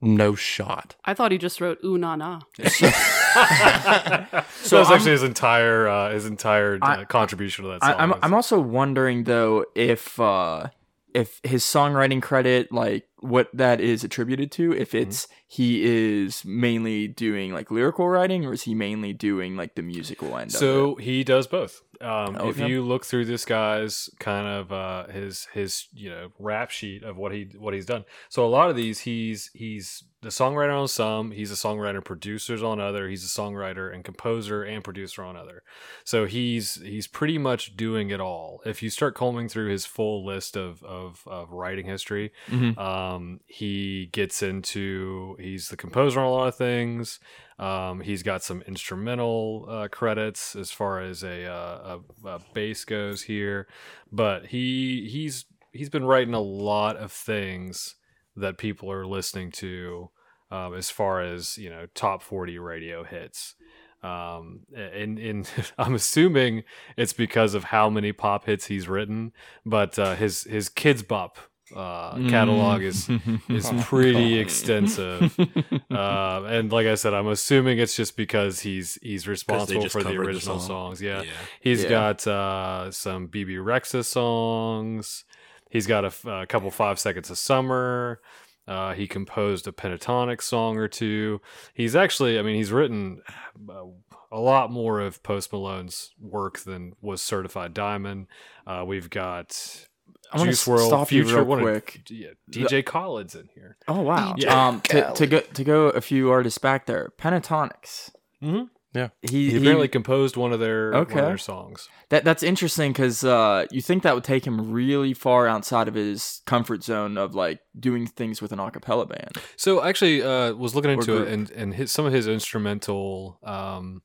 No shot. I thought he just wrote ooh na na. So that's I'm- actually his entire uh, his entire uh, I- contribution to that song. I, I'm I'm also wondering though if uh if his songwriting credit like what that is attributed to if Mm-hmm. it's he is mainly doing like lyrical writing or is he mainly doing like the musical end of it? So he does both. Um, If Okay. you look through this guy's kind of uh, his his you know rap sheet of what he what he's done, so a lot of these he's he's the songwriter on some, he's a songwriter producers on other, he's a songwriter and composer and producer on other. So he's he's pretty much doing it all. If you start combing through his full list of of, of writing history, Mhm. um, he gets into he's the composer on a lot of things. Um, he's got some instrumental uh, credits as far as a, uh, a, a bass goes here, but he he's he's been writing a lot of things that people are listening to um, as far as you know top 40 radio hits. Um and and i'm assuming it's because of how many pop hits he's written but uh his his kidz bop uh catalog is is pretty extensive uh and like i said i'm assuming it's just because he's he's responsible for the covered the original song. songs yeah Yeah. He's Yeah. got uh, some Bebe Rexha songs. He's got a couple Five Seconds of Summer. Uh, he composed a pentatonic song or two. He's actually, I mean, he's written uh, a lot more of Post Malone's work than was certified diamond. Uh, we've got I want Juice to World, stop you Future, real what a- quick. yeah, DJ Khaled's in here. Oh wow! Yeah. Um, to, to go to go a few artists back there, Pentatonix. Mhm. Yeah. he, He, he apparently composed one of their one Okay. of their songs. that that's interesting because uh, you think that would take him really far outside of his comfort zone of like doing things with an a cappella band. So actually, uh, was looking into it, and and his, some of his instrumental. Um,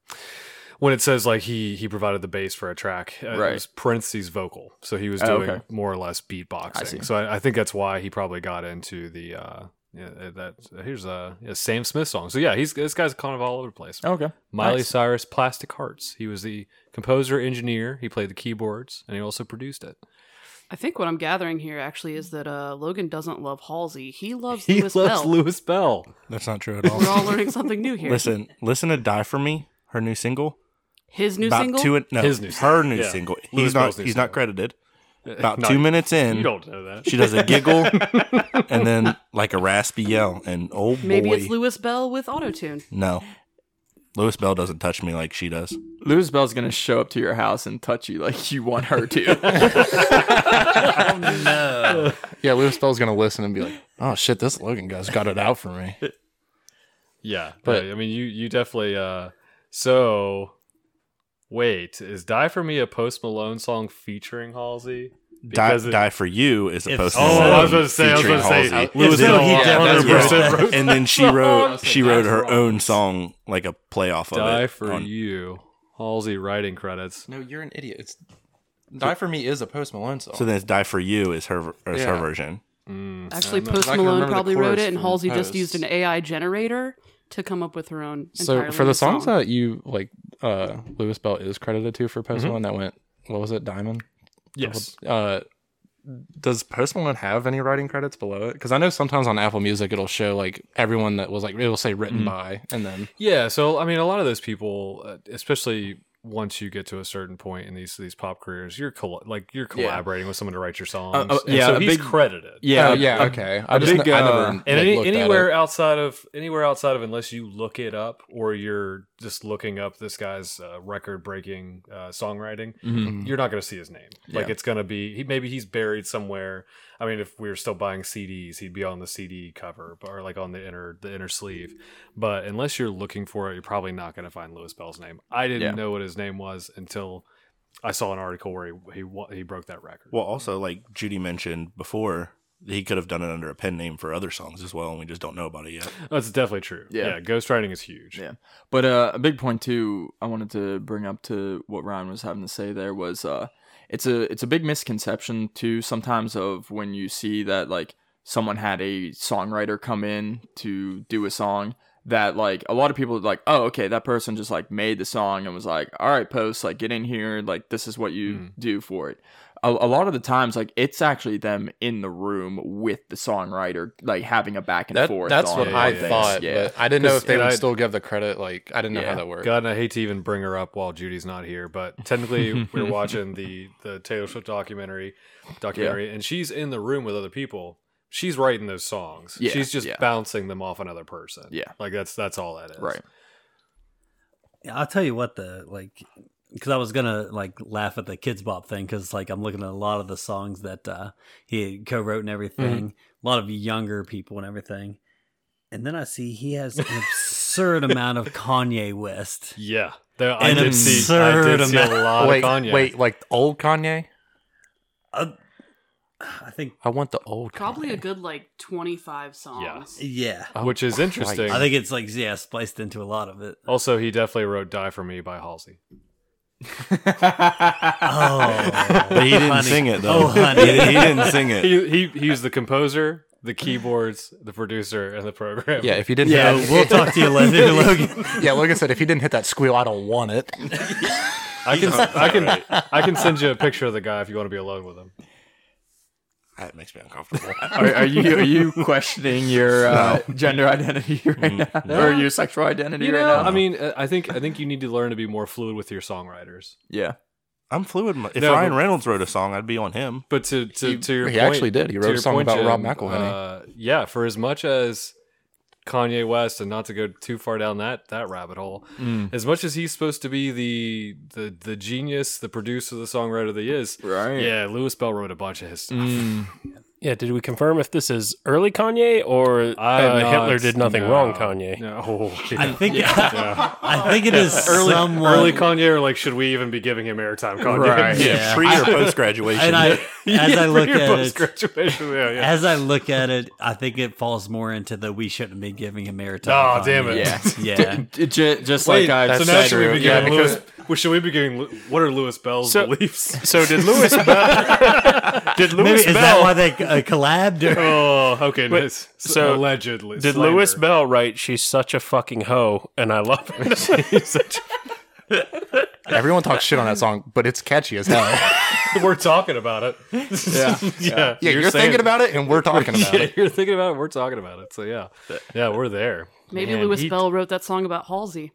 when it says like he he provided the bass for a track, uh, it was Parentheses vocal, so he was Oh, doing okay. more or less I beatboxing. So I, I think that's why he probably got into the uh, yeah, that. Here's a, a Sam Smith song. So yeah, he's this guy's kind of all over the place. Okay, Miley nice. Cyrus, Plastic Hearts. He was the composer, engineer. He played the keyboards, and he also produced it. I think what I'm gathering here actually is that uh, Logan doesn't love Halsey. He loves He Louis loves Bell. Louis Bell. That's not true at all. We're all learning something new here. listen, listen to "Die for Me," her new single. His new about single. two, no, His new her single. new Yeah. single. Louis He's Bell's not. new He's not single. credited. About No, two minutes in, You don't know that. she does a giggle and then like a raspy yell, and oh boy, Maybe it's Louis Bell with autotune. no. Louis Bell doesn't touch me like she does. Louis Bell's gonna show up to your house and touch you like you want her to. no. Yeah, Louis Bell's gonna listen and be like, "Oh shit, this Logan guy's got it out for me." Yeah, But- but I mean, you you definitely. uh So, wait, is "Die for Me" a Post Malone song featuring Halsey? Die, it- Die for You is a If- post. Oh, Malone I was gonna say, I was featuring gonna say, Halsey. Louis If so, he definitely 100% wrote wrote and then she wrote she wrote her wrong. own song like a playoff of it. "Die for on- You." Halsey writing credits. No, you're an idiot. It's "Die for Me" is a Post Malone song. So then it's Die for You is her is her version. Mm. Actually, I don't know, 'cause Post I can Malone probably wrote it, and from Halsey just used an AI generator to come up with her own. so for the songs song. that you like, uh, Louis Bell is credited to for Post Malone. That went. What was it? Diamond. Yes. Uh, does Post Malone have any writing credits below it? Because I know sometimes on Apple Music it'll show like everyone that was like it'll say written by, and then Yeah, so I mean, a lot of those people, uh, especially once you get to a certain point in these these pop careers, you're coll- like you're collaborating with someone to write your songs. Uh, uh, yeah, so he's big- credited. yeah, a- yeah, okay. I a just big, I never uh, like, and any, anywhere outside of anywhere outside of unless you look it up or you're just looking up this guy's uh, record breaking uh, songwriting Mhm. you're not going to see his name. Like it's going to be he, maybe he's buried somewhere. I mean if we were still buying cds he'd be on the cd cover or like on the inner the inner sleeve. But unless you're looking for it you're probably not going to find louis bell's name. I didn't Yeah. know what his name was until i saw an article where he he, he broke that record. Well, also like Judy mentioned before, he could have done it under a pen name for other songs as well, and we just don't know about it yet. that's definitely true Yeah. yeah, ghostwriting is huge Yeah. But uh, a big point too, I wanted to bring up to what Ryan was having to say there was uh, it's a it's a big misconception too sometimes of when you see that like someone had a songwriter come in to do a song that like a lot of people are like oh okay that person just like made the song and was like all right post like get in here like this is what you Mm. do for it a, a lot of the times like it's actually them in the room with the songwriter like having a back and That, forth that's on what I yeah, thought, yeah but I didn't know if they would I- still give the credit. Like I didn't know Yeah. how that worked. God, and I hate to even bring her up while Judy's not here, but technically we're watching the the Taylor Swift documentary documentary, and she's in the room with other people. She's writing those songs. Yeah, she's just yeah. bouncing them off another person. Yeah. like that's that's all that is. right Yeah, I'll tell you what the like because I was gonna like laugh at the Kidz Bop thing because like I'm looking at a lot of the songs that uh, he co-wrote and everything, a lot of younger people and everything, and then I see he has an absurd amount of Kanye West. Yeah, there, I An did see. I did absurd see a lot wait, of Kanye. wait, like old Kanye? Uh, I think I want the old. Probably a good like 25 songs. yeah. Oh, which is interesting. I think it's like yeah, spliced into a lot of it. also, he definitely wrote "Die for Me" by Halsey. Oh, But he didn't honey. sing it though. Oh, honey. he, he didn't sing it. He he he was the composer, the keyboards, the producer, and the program. Yeah, if he didn't. Yeah, hit we'll talk to you later, Logan. yeah, Logan said if he didn't hit that squeal, I don't want it. I can I can I can send you a picture of the guy if you want to be alone with him. That makes me uncomfortable. Are, are you are you questioning your uh, gender identity right now, or your sexual identity You right know, now? I mean, I think I think you need to learn to be more fluid with your songwriters. yeah, I'm fluid. If No, Ryan Reynolds wrote a song, I'd be on him. But to to, to your he point, actually did. He to wrote a song point, about Rob Jim, McElhenney. Uh, yeah, for as much as Kanye West, and not to go too far down that that rabbit hole, Mm. as much as he's supposed to be the the the genius, the producer, the songwriter that he is. right. Yeah, Lewis Bell wrote a bunch of his stuff. Mm. Yeah, did we confirm if this is early Kanye or I'm uh, not- Hitler did nothing no, wrong, Kanye? No, I think Yeah. I think it is early, somewhat early Kanye, or like, should we even be giving him airtime? Kanye, Right. Yeah. Pre or post graduation. and I as I look at it, yeah, yeah. as I look at it, I think it falls more into the we shouldn't be giving him airtime. Oh, Kanye. damn it. Yeah, Yeah. D- j- just Wait, like I so said, now should we be earlier- giving yeah, Louis? Well, should we be giving? What are Louis Bell's So- beliefs? So did Louis Bell? did Maybe Louis is that Bell? why they uh, collabed? Or? Oh, okay. Wait, nice. so allegedly, Did slander. Louis Bell write "She's such a fucking hoe" and I love it? He's such Everyone talks shit on that song, but it's catchy as hell. We're talking about it. Yeah, yeah, yeah, you're, saying- thinking about it, and we're talking about Yeah, it. you're thinking about it. We're talking about it. So yeah, yeah, we're there. Maybe Man, Louis he- Bell wrote that song about Halsey.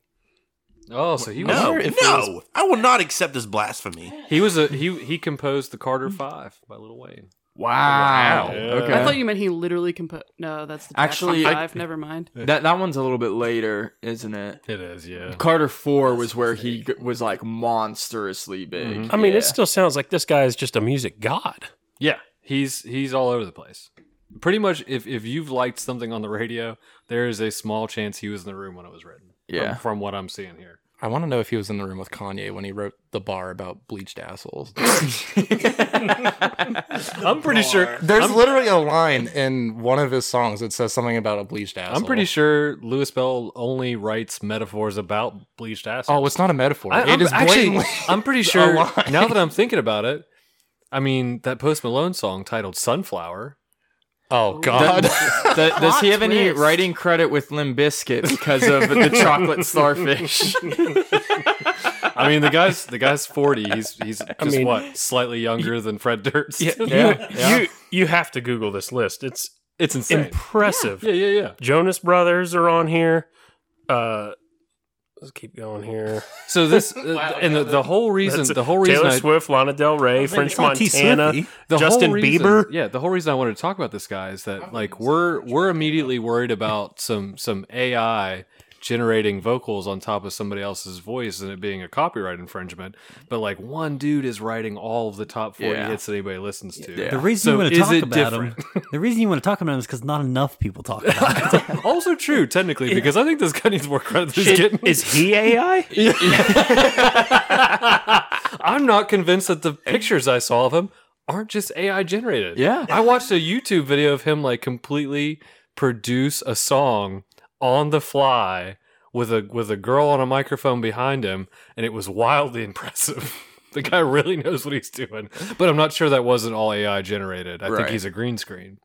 Oh, so he was no, if it no, I will not accept this blasphemy. he was a he he composed the Carter Five by Lil Wayne. Wow. Yeah. Okay. I thought you meant he literally composed. No, that's the Actually, Jackson I- five. Never mind. that that one's a little bit later, isn't it? It is, yeah. Carter Four was where he g- was like monstrously big. Mm-hmm. I mean, Yeah. it still sounds like this guy is just a music god. Yeah, he's he's all over the place. Pretty much, if if you've liked something on the radio, there is a small chance he was in the room when it was written. From- Yeah. from, what I'm seeing here. I want to know if he was in the room with Kanye when he wrote the bar about bleached assholes. I'm pretty sure. There's literally a line in one of his songs that says something about a bleached asshole. I'm pretty sure Louis Bell only writes metaphors about bleached assholes. Oh, it's not a metaphor. I, it I'm, is actually. I'm pretty sure. line. Now that I'm thinking about it, I mean that Post Malone song titled "Sunflower." Oh God. Th- does he have any twist. writing credit with Limp Bizkit because of the chocolate starfish? I mean, the guy's the guy's 40. He's he's just mean- what slightly younger than Fred Durst. Yeah, Yeah, you, yeah. you you have to Google this list. It's it's insane. impressive. Yeah, yeah, yeah. Jonas Brothers are on here. Uh, let's keep going here. So this uh, and the, the whole reason That's the whole reason Taylor I, Swift, Lana Del Rey, French it's not T. Montana, the Justin reason- Bieber. Yeah, the whole reason I wanted to talk about this guy is that like we're we're immediately worried about some some AI generating vocals on top of somebody else's voice and it being a copyright infringement. But like one dude is writing all of the top 40 Yeah. hits that anybody listens to. Yeah. The reason So you want to talk it about him, the reason you want to talk about him is because not enough people talk about him. also true, technically, because I think this guy needs more credit than he's getting. Is he AI? I'm not convinced that the pictures I saw of him aren't just AI generated. Yeah. I watched a YouTube video of him like completely produce a song on the fly with a with a girl on a microphone behind him, and it was wildly impressive. the guy really knows what he's doing, but I'm not sure that wasn't all AI generated. I Right. think he's a green screen,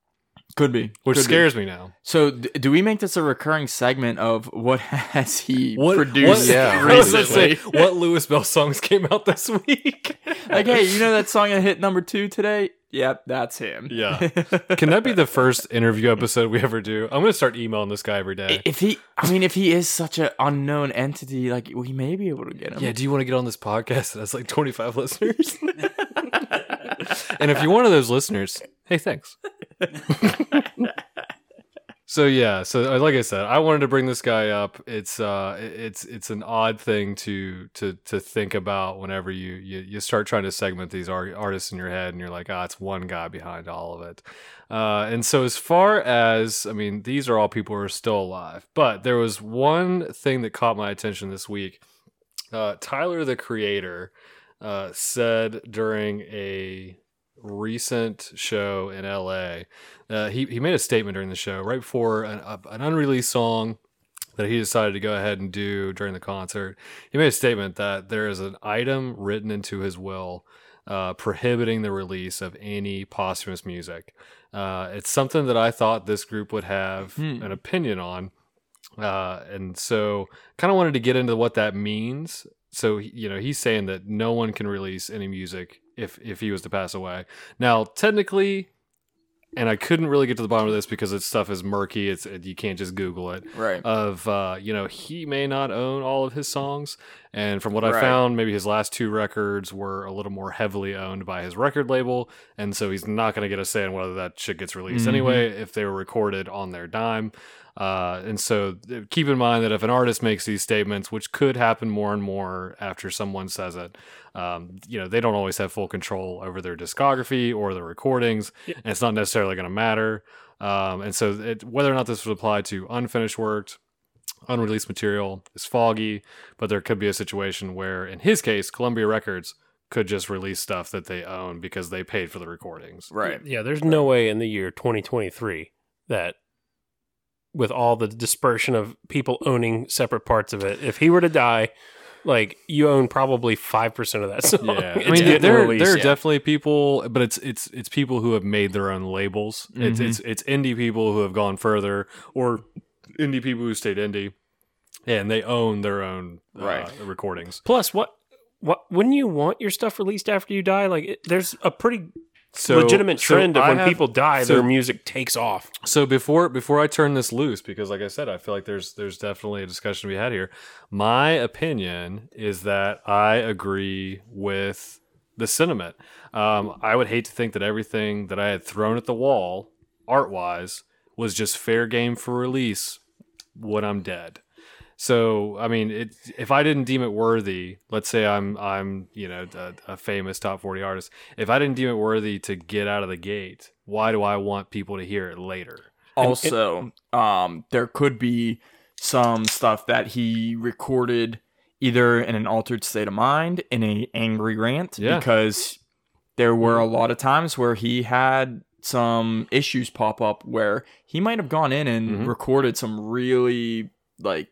Could be. which Could be. scares me now. So, d- do we make this a recurring segment of what has he What produced What, Yeah, I was gonna recently? what Louis Bell songs came out this week? like, hey, you know that song that hit number two today? Yep, that's him. Yeah. Can that be the first interview episode we ever do? I'm gonna start emailing this guy every day. if he, I mean, if he is such an unknown entity, like we may be able to get him. Yeah, do you want to get on this podcast that has like 25 listeners? and if you're one of those listeners, hey, thanks. so yeah, so uh, like I said, I wanted to bring this guy up. It's uh, it's it's an odd thing to to to think about whenever you you, you start trying to segment these art, artists in your head, and you're like, ah, it's one guy behind all of it. Uh, and so as far as I mean, these are all people who are still alive, but there was one thing that caught my attention this week uh, Tyler the Creator uh, said during a recent show in LA, uh, he, he made a statement during the show right before an, a, an unreleased song that he decided to go ahead and do during the concert. He made a statement that there is an item written into his will uh, prohibiting the release of any posthumous music. Uh, it's something that I thought this group would have Hmm. an opinion on. Uh, and so kind of wanted to get into what that means. So, you know, he's saying that no one can release any music if, if he was to pass away. Now, technically, and I couldn't really get to the bottom of this because this stuff is murky. It's you can't just Google it Right. of uh, you know he may not own all of his songs and from what i Right. found maybe his last two records were a little more heavily owned by his record label and so he's not going to get a say in whether that shit gets released Mhm. anyway if they were recorded on their dime uh, and so keep in mind that if an artist makes these statements which could happen more and more after someone says it um, you know they don't always have full control over their discography or their recordings and it's not necessarily going to matter um, and so it, whether or not this would apply to unfinished work unreleased material is foggy, but there could be a situation where, in his case, Columbia Records could just release stuff that they own because they paid for the recordings. Right. Yeah, there's no way in the year 2023 that with all the dispersion of people owning separate parts of it, if he were to die, like you own probably 5% of that song. Yeah, I mean, getting there released. there are Yeah. definitely people, but it's it's it's people who have made their own labels. It's Mhm. it's it's indie people who have gone further, or indie people who stayed indie, and they own their own uh, recordings. Plus, what what wouldn't you want your stuff released after you die? Like, it, there's a pretty So legitimate so trend of when have- people die, so- their music takes off. So before before I turn this loose, because like I said, I feel like there's there's definitely a discussion to be had here. My opinion is that I agree with the sentiment. Um, I would hate to think that everything that I had thrown at the wall, art wise, was just fair game for release when I'm dead. So I mean, it, if I didn't deem it worthy, let's say I'm I'm you know a, a famous top forty artist, if I didn't deem it worthy to get out of the gate, why do I want people to hear it later? Also, um, there could be some stuff that he recorded either in an altered state of mind, in a angry rant, Yeah. because there were a lot of times where he had some issues pop up where he might have gone in and Mhm. recorded some really like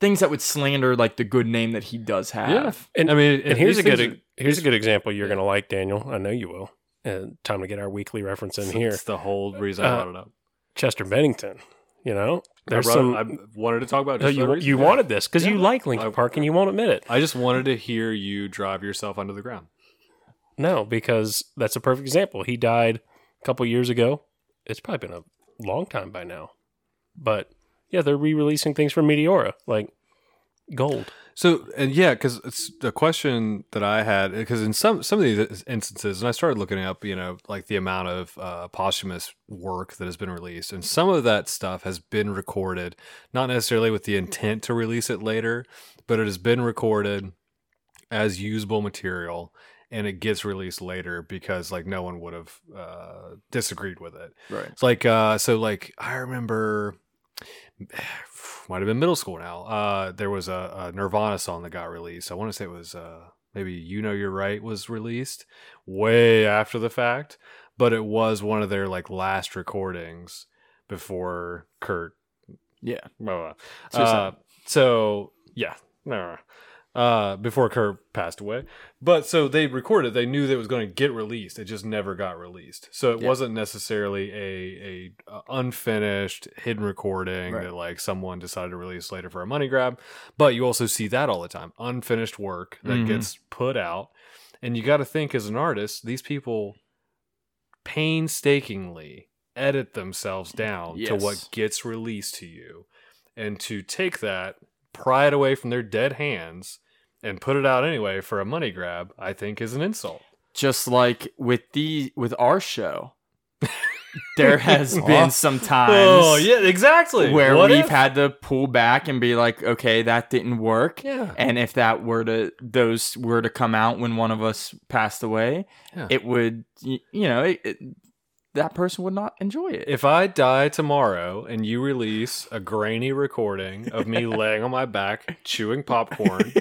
things that would slander like the good name that he does have. Yeah. And, I mean, and here's a good things here's a good example you're going to like, Daniel. I know you will. And time to get our weekly reference in here. It's the whole reason I Uh, brought it up. Chester Bennington. You know, there's I, some. it- I wanted to talk about. it just you you Yeah. wanted this because you like Linkin I- Park and you won't admit it. I just wanted to hear you drive yourself under the ground. No, because that's a perfect example. He died a couple years ago. It's probably been a long time by now. But yeah, they're re-releasing things from Meteora, like Gold. So and yeah, because it's the question that I had because in some some of these instances, and I started looking up, you know, like the amount of uh, posthumous work that has been released, and some of that stuff has been recorded, not necessarily with the intent to release it later, but it has been recorded as usable material, and it gets released later because like no one would have uh, disagreed with it. Right. It's like uh so like I remember might have been middle school now. Uh there was a, a Nirvana song that got released. I want to say it was uh maybe You Know You're Right was released way after the fact, but it was one of their like last recordings before Kurt Yeah. blah, blah. Uh, so yeah. Uh, before Kurt passed away, but so they recorded. They knew that it was going to get released. It just never got released. So it Yeah. wasn't necessarily a a uh, unfinished hidden recording Right. that like someone decided to release later for a money grab. But you also see that all the time, unfinished work that Mhm. gets put out, and you got to think as an artist, these people painstakingly edit themselves down to what gets released to you and to take that pry it away from their dead hands and put it out anyway for a money grab i think is an insult Just like with the with our show, there has been some times oh yeah exactly where What we've if? had to pull back and be like, okay, that didn't work. yeah And if that were to those were to come out when one of us passed away, Yeah. it would you know it, it, that person would not enjoy it. if i die tomorrow and you release a grainy recording of me laying on my back chewing popcorn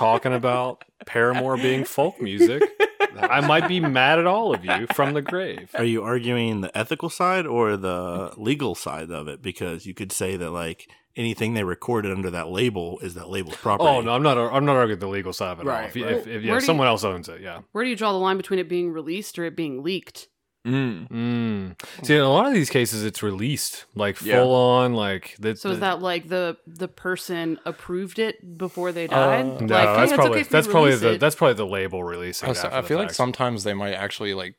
talking about paramore being folk music i might be mad at all of you from the grave Are you arguing the ethical side or the legal side of it? Because you could say that like anything they recorded under that label is that label's property. Oh no, I'm not. I'm not arguing the legal side of it. all. Right, If, right. if, if yeah, Where do you- someone else owns it, yeah. Where do you draw the line between it being released or it being leaked? Mm. Mm. See, in a lot of these cases, it's released like full Yeah. on. Like that. So is the- that like the the person approved it before they died? No, like, hey, that's it's probably okay that's probably the it. that's probably the label releasing. I, it I the feel like sometimes they might actually like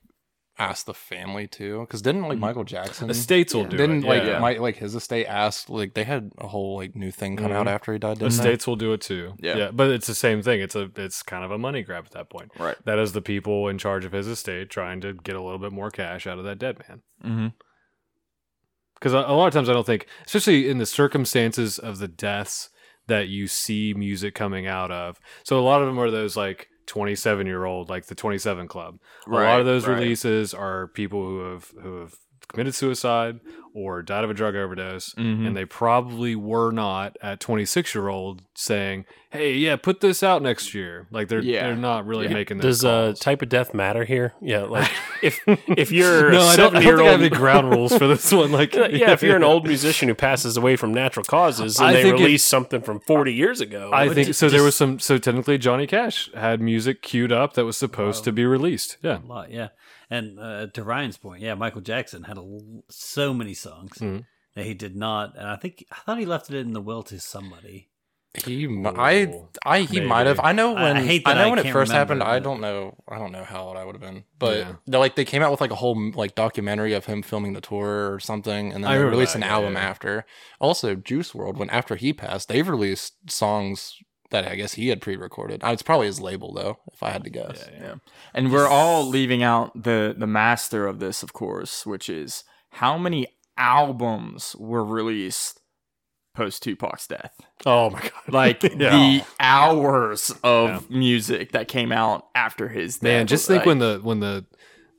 ask the family too, because didn't like Michael Jackson The estates will do it. didn't it. like yeah. my, like his estate asked like they had a whole like new thing come out Mhm. after he died. Didn't they? Estates will do it too. Yeah. yeah, but it's the same thing. It's a it's kind of a money grab at that point. Right. That is the people in charge of his estate trying to get a little bit more cash out of that dead man. Mm-hmm. because a, a lot of times I don't think, especially in the circumstances of the deaths that you see music coming out of. So a lot of them are those like 27 year old, like the 27 Club. a lot of those right. releases are people who have who have committed suicide or died of a drug overdose, Mhm. and they probably were not at 26 year old saying, "Hey, yeah, put this out next year." Like they're Yeah. they're not really making those Does uh, type of death matter here? Yeah, like if if you're no, a I don't, I don't think I have any ground rules for this one. Like, yeah, if you're an old musician who passes away from natural causes and I they think it- release something from 40 years ago, I think just- so. There was some. So technically, Johnny Cash had music queued up that was supposed to be released. Yeah, A lot, yeah. And uh, to Ryan's point, yeah, Michael Jackson had a, l- so many songs Mhm. that he did not, and I think I thought he left it in the will to somebody. He, m- I, Ooh, I, he maybe. might have. I know when. I, hate that know I when it first remember, happened. I don't know. I don't know how old I would have been, but Yeah. they're like they came out with like a whole like documentary of him filming the tour or something, and then I they released that, an yeah, album yeah. after. Also, Juice WRLD, when after he passed, they've released songs that I guess he had pre-recorded. Uh, It's probably his label though, if I had to guess. Yeah. yeah. And we're all leaving out the the master of this, of course, which is how many albums were released post Tupac's death. Oh my god! Like Yeah. the hours of music that came out after his death. Man, just think Like, when the when the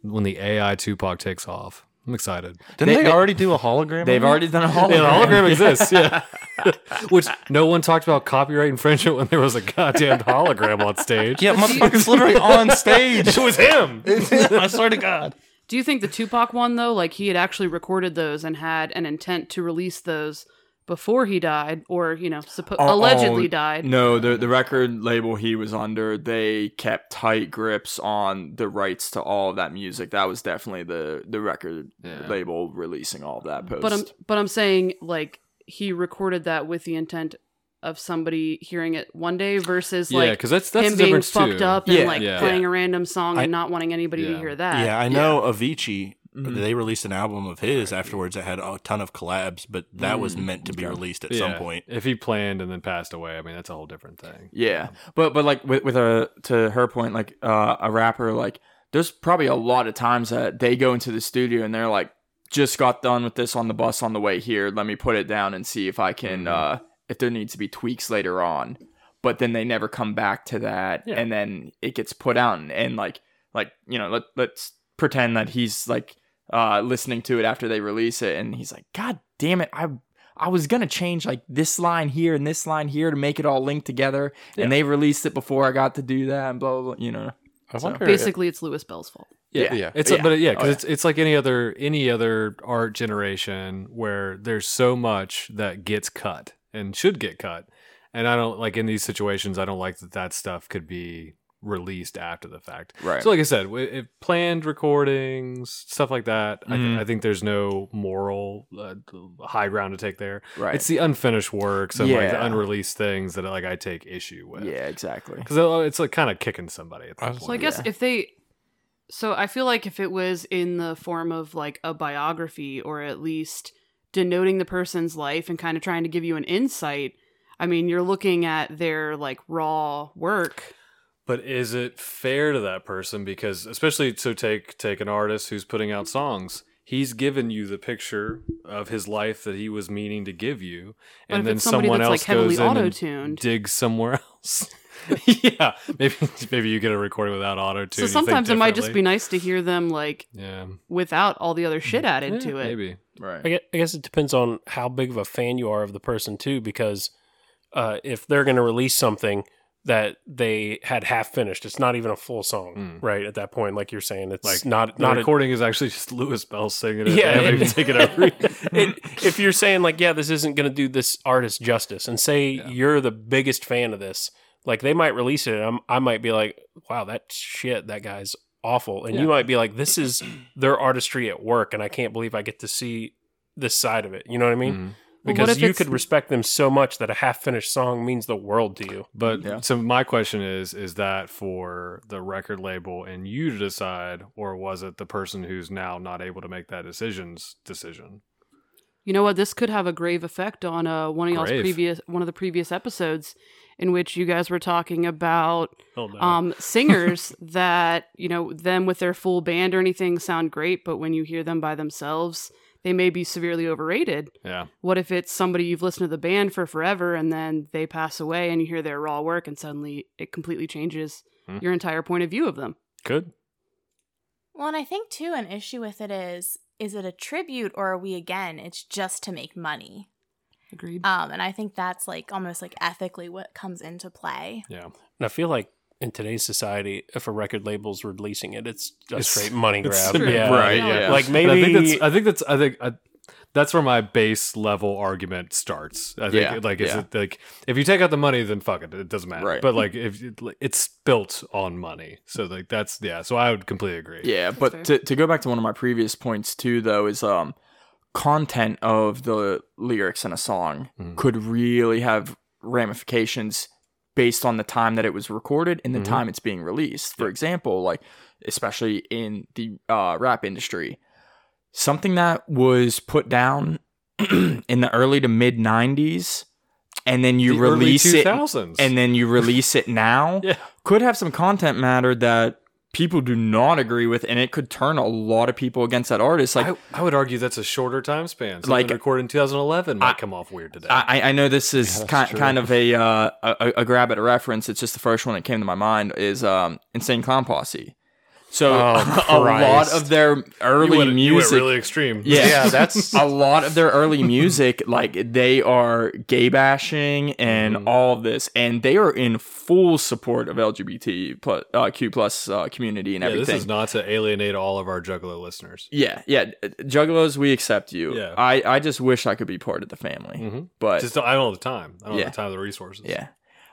when the AI Tupac takes off. I'm excited. Didn't They- they, they- already do a hologram? they've already done a hologram. Yeah, the hologram exists. Yeah, which no one talked about copyright infringement when there was a goddamn hologram on stage. Yeah, motherfucker's literally on stage. it was him. I swear to God. Do you think the Tupac one though, like he had actually recorded those and had an intent to release those before he died, or you know, suppo- Oh, oh allegedly oh, died? No, the the record label he was under, they kept tight grips on the rights to all of that music. That was definitely the the record label releasing all of that post. But I'm but I'm saying like he recorded that with the intent of somebody hearing it one day versus Yeah, like 'cause that's- that's him being fucked too. up and Yeah. like Yeah. playing a random song I- and not wanting anybody to hear that. yeah, I know Avicii. They released an album of his afterwards that had a ton of collabs, but that was meant to be released at some point. If he planned and then passed away, I mean that's a whole different thing. Yeah, but but like with with a to her point, like uh, a rapper, like there's probably a lot of times that they go into the studio and they're like, just got done with this on the bus on the way here. Let me put it down and see if I can uh, if there needs to be tweaks later on. But then they never come back to that, and then it gets put out and, and like like you know let let's pretend that he's like uh, listening to it after they release it, and he's like, God damn it, I I was gonna change like this line here and this line here to make it all link together, and they released it before I got to do that, and blah blah. blah you know, I wonder. Basically, it's Louis Bell's fault. yeah, yeah. It's Yeah. but yeah, because Oh, yeah. it's it's like any other any other art generation where there's so much that gets cut and should get cut, and I don't like in these situations. I don't like that that stuff could be released after the fact. Right. So, like I said, wi- if planned recordings, stuff like that, I, th- I think there's no moral uh, high ground to take there. Right. It's the unfinished works and like the unreleased things that like I take issue with. yeah, exactly. Because it's like kind of kicking somebody at that point. So I guess if they so I feel like if it was in the form of like a biography or at least denoting the person's life and kind of trying to give you an insight, I mean, you're looking at their like raw work. But is it fair to that person? Because especially so take take an artist who's putting out songs. He's given you the picture of his life that he was meaning to give you, and if then somebody someone else like, heavily goes in and auto-tuned- digs somewhere else. yeah, maybe maybe you get a recording without auto tune. So sometimes it might just be nice to hear them like yeah, without all the other shit added Yeah, to it. maybe Right. I guess, I guess it depends on how big of a fan you are of the person too, because uh, if they're going to release something that they had half finished, it's not even a full song, right? At that point, like you're saying, it's like not the not a, recording is actually just Louis Bell singing it. Yeah, Yeah, they it- over. it, if you're saying like, yeah, this isn't going to do this artist justice, and say you're the biggest fan of this, like they might release it, and I'm, I might be like, wow, that shit, that guy's awful, and you might be like, this is their artistry at work, and I can't believe I get to see this side of it. You know what I mean? Mhm. Well, what Because if you could respect them so much that a half finished song means the world to you. But Yeah. so my question is: Is that for the record label and you to decide, or was it the person who's now not able to make that decision's decision? You know what? This could have a grave effect on uh, one of y'all's previous one of the previous episodes, in which you guys were talking about Oh no. um, singers that you know them with their full band or anything sound great, but when you hear them by themselves, they may be severely overrated. Yeah, What if it's somebody you've listened to the band for forever and then they pass away and you hear their raw work and suddenly it completely changes Hmm. your entire point of view of them? good. Well, and I think too an issue with it is is it a tribute or are we again it's just to make money? Agreed. Um and I think that's like almost like ethically what comes into play. Yeah, And I feel like in today's society, if a record label's releasing it, it's a It's- straight money grab. yeah, Right, yeah. Like maybe I think that's. I think that's. I think. I, that's where my base level argument starts. I think, Yeah, like, is yeah. it like if you take out the money, then fuck it, it doesn't matter. Right. But like, if it's built on money, so like that's yeah. So I would completely agree. Yeah, fair. but to, to go back to one of my previous points too, though, is um, content of the lyrics in a song could really have ramifications based on the time that it was recorded and the Mhm. time it's being released. For example, like especially in the uh, rap industry, something that was put down in the early to mid '90s and then you The release it and then you release it now Yeah. could have some content matter that people do not agree with and it could turn a lot of people against that artist like I, I would argue that's a shorter time span. Something Like- recorded in 2011 might I- come off weird today. I, I know this is that's kind, true. kind of a, uh, a a grab at a reference. It's just the first one that came to my mind is um, Insane Clown Posse. So Oh, a lot of their early went, music, really extreme. yeah, Yeah, that's a lot of their early music, like they are gay bashing and Mm-hmm. all of this, and they are in full support of LGBT plus uh, Q plus uh, community and Yeah, everything. this is not to alienate all of our Juggalo listeners. yeah, yeah, Juggalos, we accept you. Yeah. I, I just wish I could be part of the family, Mhm. but Just I don't have the time. I don't Yeah. have the time or the resources. Yeah.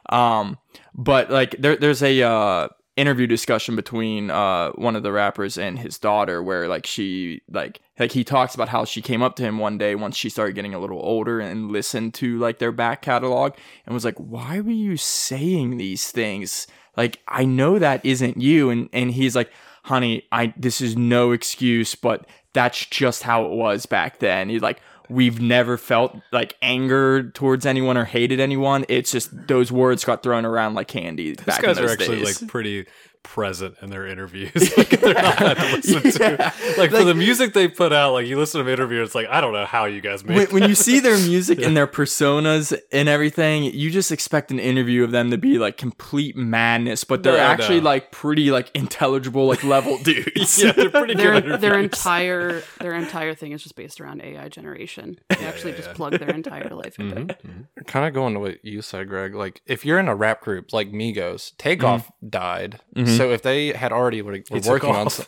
Um, but like there, there's a uh, interview discussion between uh, one of the rappers and his daughter where like she like like he talks about how she came up to him one day once she started getting a little older and listened to like their back catalog and was like why were you saying these things? Like i know that isn't you. And and he's like honey i this is no excuse but that's just how it was back then. He's like we've never felt like anger towards anyone or hated anyone it's just those words got thrown around like candy These guys are actually days. like pretty present in their interviews. like they're not bad to listen to. Like, for the music they put out, like you listen to an interview, it's like I don't know how you guys made. when, it. when you see their music and their personas and everything, you just expect an interview of them to be like complete madness, but they're No, actually no. like pretty like intelligible like level dudes. yeah, they're pretty their good. their entire their entire thing is just based around AI generation. They actually yeah, just yeah. plug their entire life into Mhm, it. mhm. kind of going to what you said, Greg. Like, if you're in a rap group like Migos, Takeoff died. Mhm. So mm-hmm. if they had already were, were working on off. some,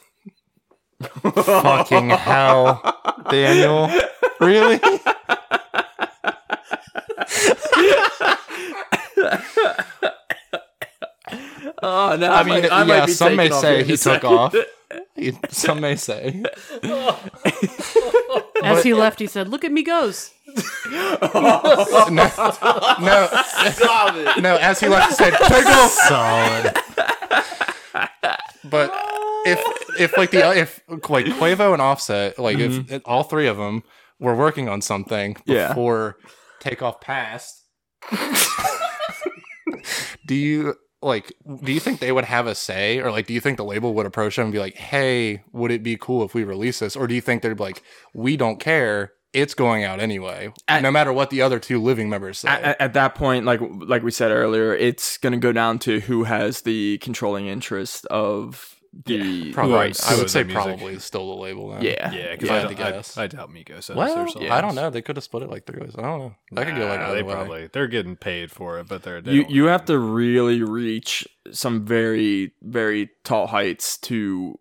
fucking hell, Daniel, really? oh no! I mean, yeah, some may say he took off. off. He- Some may say. As he left, he said, "Look at me goes." No, no, no. As he left, he said, "Take off." Solid. But if if like the uh, if like Quavo and Offset, like if mm-hmm. all three of them were working on something Yeah. before takeoff passed, do you like do you think they would have a say or like do you think the label would approach them and be like, "Hey, would it be cool if we release this?" Or do you think they'd be like, "We don't care. It's going out anyway, At- no matter what the other two living members say." At, at- at that point, like like we said earlier, it's gonna go down to who has the controlling interest of the probably, rights. I would say probably still the label. Then. Yeah. Yeah, because Yeah, I, I I. I doubt Miko says Well, or something. I don't know. They could have split it like three ways. I don't know. That could go like Nah, either they way. probably they're getting paid for it, but they're they you don't- you have to really reach some very very tall heights to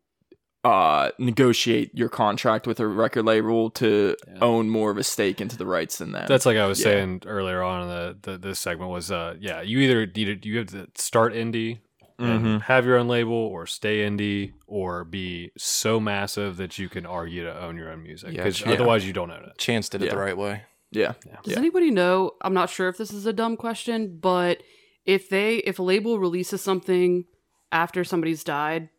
uh negotiate your contract with a record label to own more of a stake into the rights than them. That's like I was Yeah. saying earlier on in the, the this segment was uh yeah you either need to, you have to start indie and Mhm. have your own label or stay indie or be so massive that you can argue to own your own music because yeah. otherwise you don't own it. Chance did it Yeah. the right way. yeah. Does Yeah. anybody know? I'm not sure if this is a dumb question, but if they if a label releases something after somebody's died,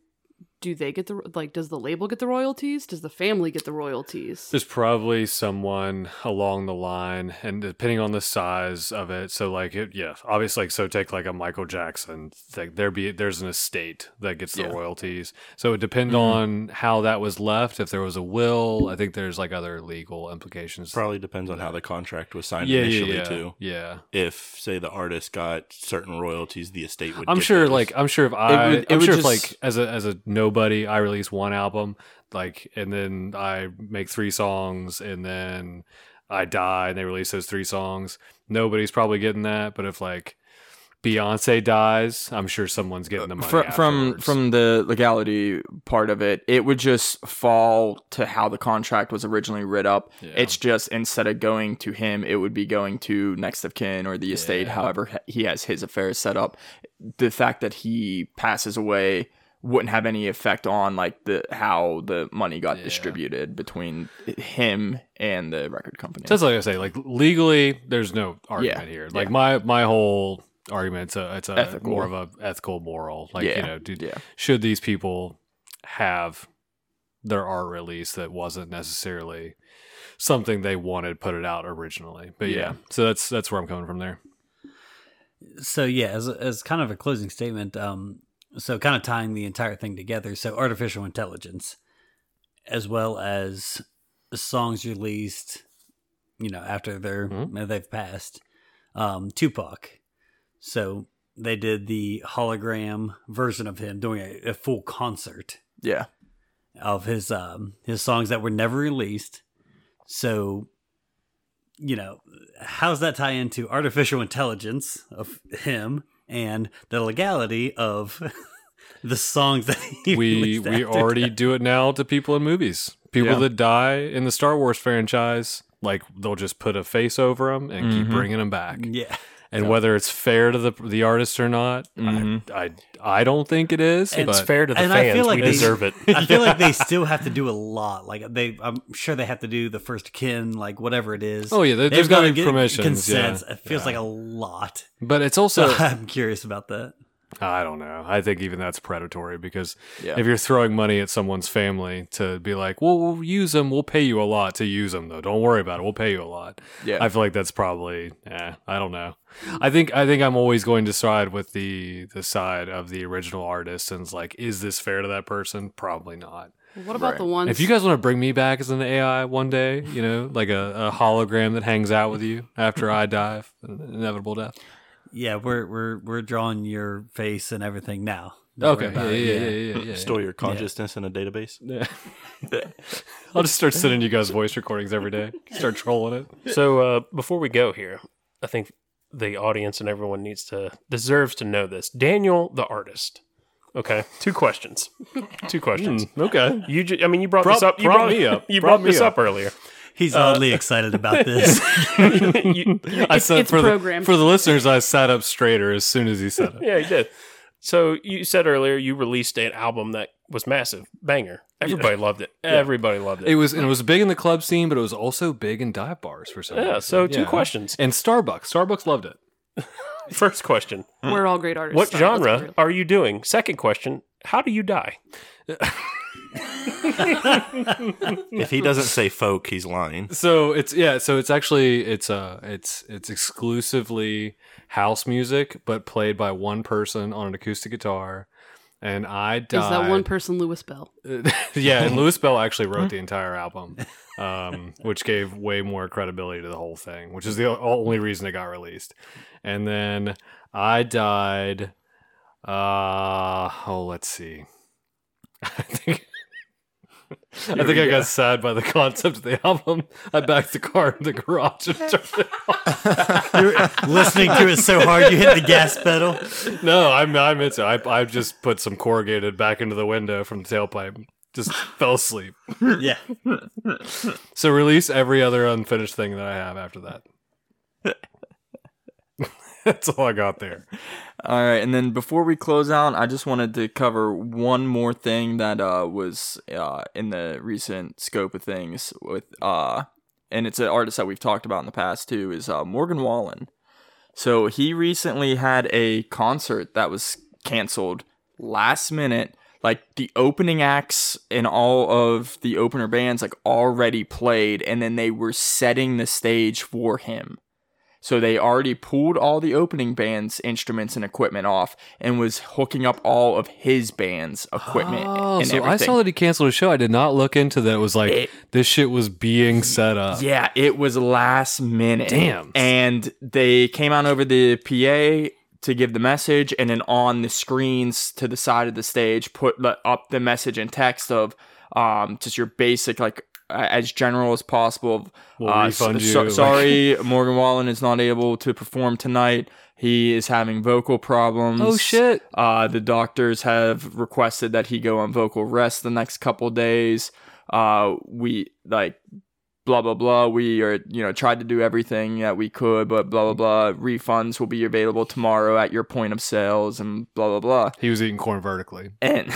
do they get the like? Does the label get the royalties? Does the family get the royalties? There's probably someone along the line, and depending on the size of it, so like it, yeah, obviously, like so take like a Michael Jackson, like there be there's an estate that gets the Yeah. royalties. So it would depend Mm-hmm. on how that was left. If there was a will, I think there's like other legal implications. Probably depends on how the contract was signed yeah, initially yeah, yeah, too. yeah. If say the artist got certain royalties, the estate would. I'm get sure, those. like I'm sure if I, would- it I'm would sure if just- like as a as a nobody, I release one album, like, and then I make three songs, and then I die, and they release those three songs. Nobody's probably getting that, but if like Beyonce dies, I'm sure someone's getting the uh, money from from afterwards. from the legality part of it, it would just fall to how the contract was originally writ up. Yeah. It's just instead of going to him, it would be going to next of kin or the estate, Yeah. however he has his affairs set up. The fact that he passes away wouldn't have any effect on like the how the money got Yeah. distributed between him and the record company. So that's like I say, like legally, there's no argument here. Like yeah. my my whole argument, it's a it's a Ethical. more of a ethical moral. Like you know, do, yeah. should these people have their art release that wasn't necessarily something they wanted put it out originally? But yeah, Yeah. so that's that's where I'm coming from there. so yeah, as as kind of a closing statement, um, so kind of tying the entire thing together. So artificial intelligence, as well as songs released, you know, after they're Mhm. they've passed. Um, Tupac, so they did the hologram version of him doing a, a full concert Yeah. of his um his songs that were never released. So, you know, how's that tie into artificial intelligence of him and the legality of the songs that he we we already that? do it now to people in movies. People Yeah. that die in the Star Wars franchise, like they'll just put a face over them and keep Mhm. bringing them back. yeah. And whether it's fair to the the artist or not, Mhm. I, I I don't think it is. It's but fair to the and I fans. feel like we they- deserve it. I feel like they still have to do a lot. Like they, I'm sure they have to do the first kin, like whatever it is. Oh, yeah, there- They've gotta gotta be get permissions, consents. yeah. It feels Yeah. like a lot. but it's So also I'm curious about that. I don't know. I think even that's predatory because Yeah. if you're throwing money at someone's family to be like, "Well, we'll use them. We'll pay you a lot to use them, though. Don't worry about it. We'll pay you a lot." Yeah. I feel like that's probably. Eh, I don't know. I think I think I'm always going to side with the the side of the original artist, and it's like, is this fair to that person? Probably not. What about Right. the ones? If you guys want to bring me back as an AI one day, you know, like a, a hologram that hangs out with you after I die, inevitable death. Yeah, we're we're we're drawing your face and everything now. Don't Okay, yeah, yeah, yeah, yeah, yeah, yeah. Store your consciousness in a database. Yeah. I'll just start sending you guys voice recordings every day. Start trolling it. So uh, before we go here, I think the audience and everyone needs to deserves to know this. Daniel, the artist. Okay, two questions. Two questions. Okay. You, ju- I mean, you brought, Brought- this up. You brought brought, me up. You Brought brought, me this up. up earlier. He's uh, oddly excited about this. You- I It's- said it's for the, programmed. for the listeners, I sat up straighter as soon as he said it. yeah, he did. So you said earlier you released an album that was massive, banger. Everybody loved it. Everybody loved it. It was and it was big in the club scene, but it was also big in dive bars for some yeah. reason. So two Yeah. questions. And Starbucks. Starbucks loved it. First question: we're all great artists. What so genre are you doing? Second question: How do you die? If he doesn't say folk, he's lying. So it's yeah, so it's actually it's uh it's it's exclusively house music, but played by one person on an acoustic guitar. And I died. Is that one person Louis Bell? yeah, and Louis Bell actually wrote the entire album, um, which gave way more credibility to the whole thing, which is the only reason it got released. And then I died. Uh, oh, let's see. I think. I think I got sad by the concept of the album. I backed the car in the garage and turned it off. You're listening to it so hard you hit the gas pedal. No, I'm I'm into. I I just put some corrugated back into the window from the tailpipe. Just fell asleep. Yeah. So release every other unfinished thing that I have after that. That's all I got there. All right, and then before we close out, I just wanted to cover one more thing that uh, was uh, in the recent scope of things with, uh, and it's an artist that we've talked about in the past too, is uh, Morgan Wallen. So he recently had a concert that was canceled last minute. Like the opening acts and all of the opener bands like already played, and then they were setting the stage for him. So they already pulled all the opening band's instruments and equipment off and was hooking up all of his band's equipment Oh, and so everything. I saw that he canceled a show. I did not look into that. It was like It- this shit was being set up. Yeah, it was last minute. Damn. And they came out over the PA to give the message, and then on the screens to the side of the stage, put up the message and text of um, just your basic, like, as general as possible. We'll Uh, refund so- you, like- sorry, Morgan Wallen is not able to perform tonight. He is having vocal problems. Oh shit. Uh, the doctors have requested that he go on vocal rest the next couple days. Uh, we like blah blah blah. We are you know tried to do everything that we could, but blah blah blah. Refunds will be available tomorrow at your point of sales, and blah blah blah. He was eating corn vertically. And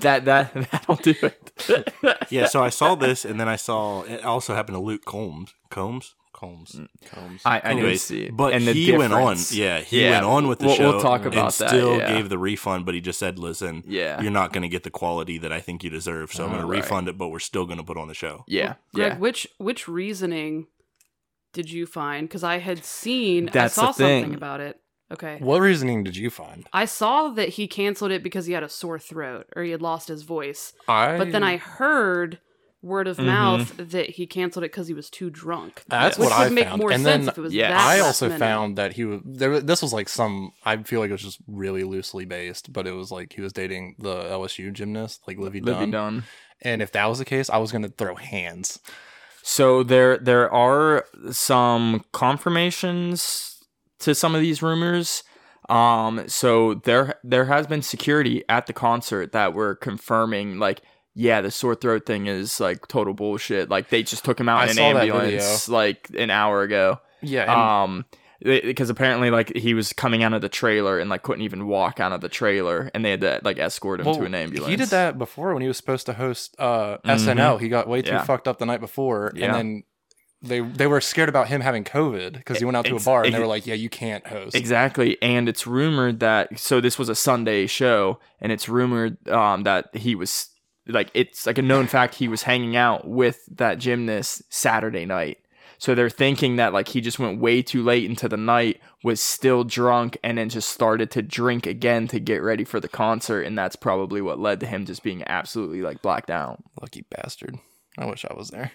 that that that'll do it. Yeah, so I saw this, and then I saw it also happened to Luke Combs. Combs? Combs. Mm. Combs. I- I didn't Anyways, see. But And the he went on. Yeah, he Yeah, went on with the we'll- show. we'll talk and about that, Still yeah. gave the refund, but he just said, "Listen, Yeah. you're not going to get the quality that I think you deserve, so I'm going oh, to refund it, but we're still going to put on the show." Yeah, Greg, yeah. which which reasoning did you find? Because I had seen, That's I saw thing. something about it. Okay. What reasoning did you find? I saw that he canceled it because he had a sore throat or he had lost his voice. I But then I heard word of mouth that he canceled it because he was too drunk. That's which what would I make found. more And sense then if it was yeah, I also minute. found that he was there. This was like some. I feel like it was just really loosely based, but it was like he was dating the LSU gymnast, like Livvy, Livvy Dunne. Dunne. And if that was the case, I was gonna throw hands. So there there are some confirmations to some of these rumors. Um so there there has been security at the concert that were confirming like yeah, the sore throat thing is like total bullshit. Like they just took him out I in an ambulance like an hour ago. Yeah, Um because apparently like he was coming out of the trailer and like couldn't even walk out of the trailer and they had to like escort him to an ambulance. He did that before when he was supposed to host uh, SNL. He got way too Yeah. fucked up the night before, Yeah. and then they they were scared about him having COVID because he went out to a bar and they were like, "Yeah, you can't host." Exactly, and it's rumored that so this was a Sunday show, and it's rumored um, that he was like it's like a known fact he was hanging out with that gymnast Saturday night. So they're thinking that like he just went way too late into the night, was still drunk, and then just started to drink again to get ready for the concert, and that's probably what led to him just being absolutely like blacked out. Lucky bastard. I wish I was there.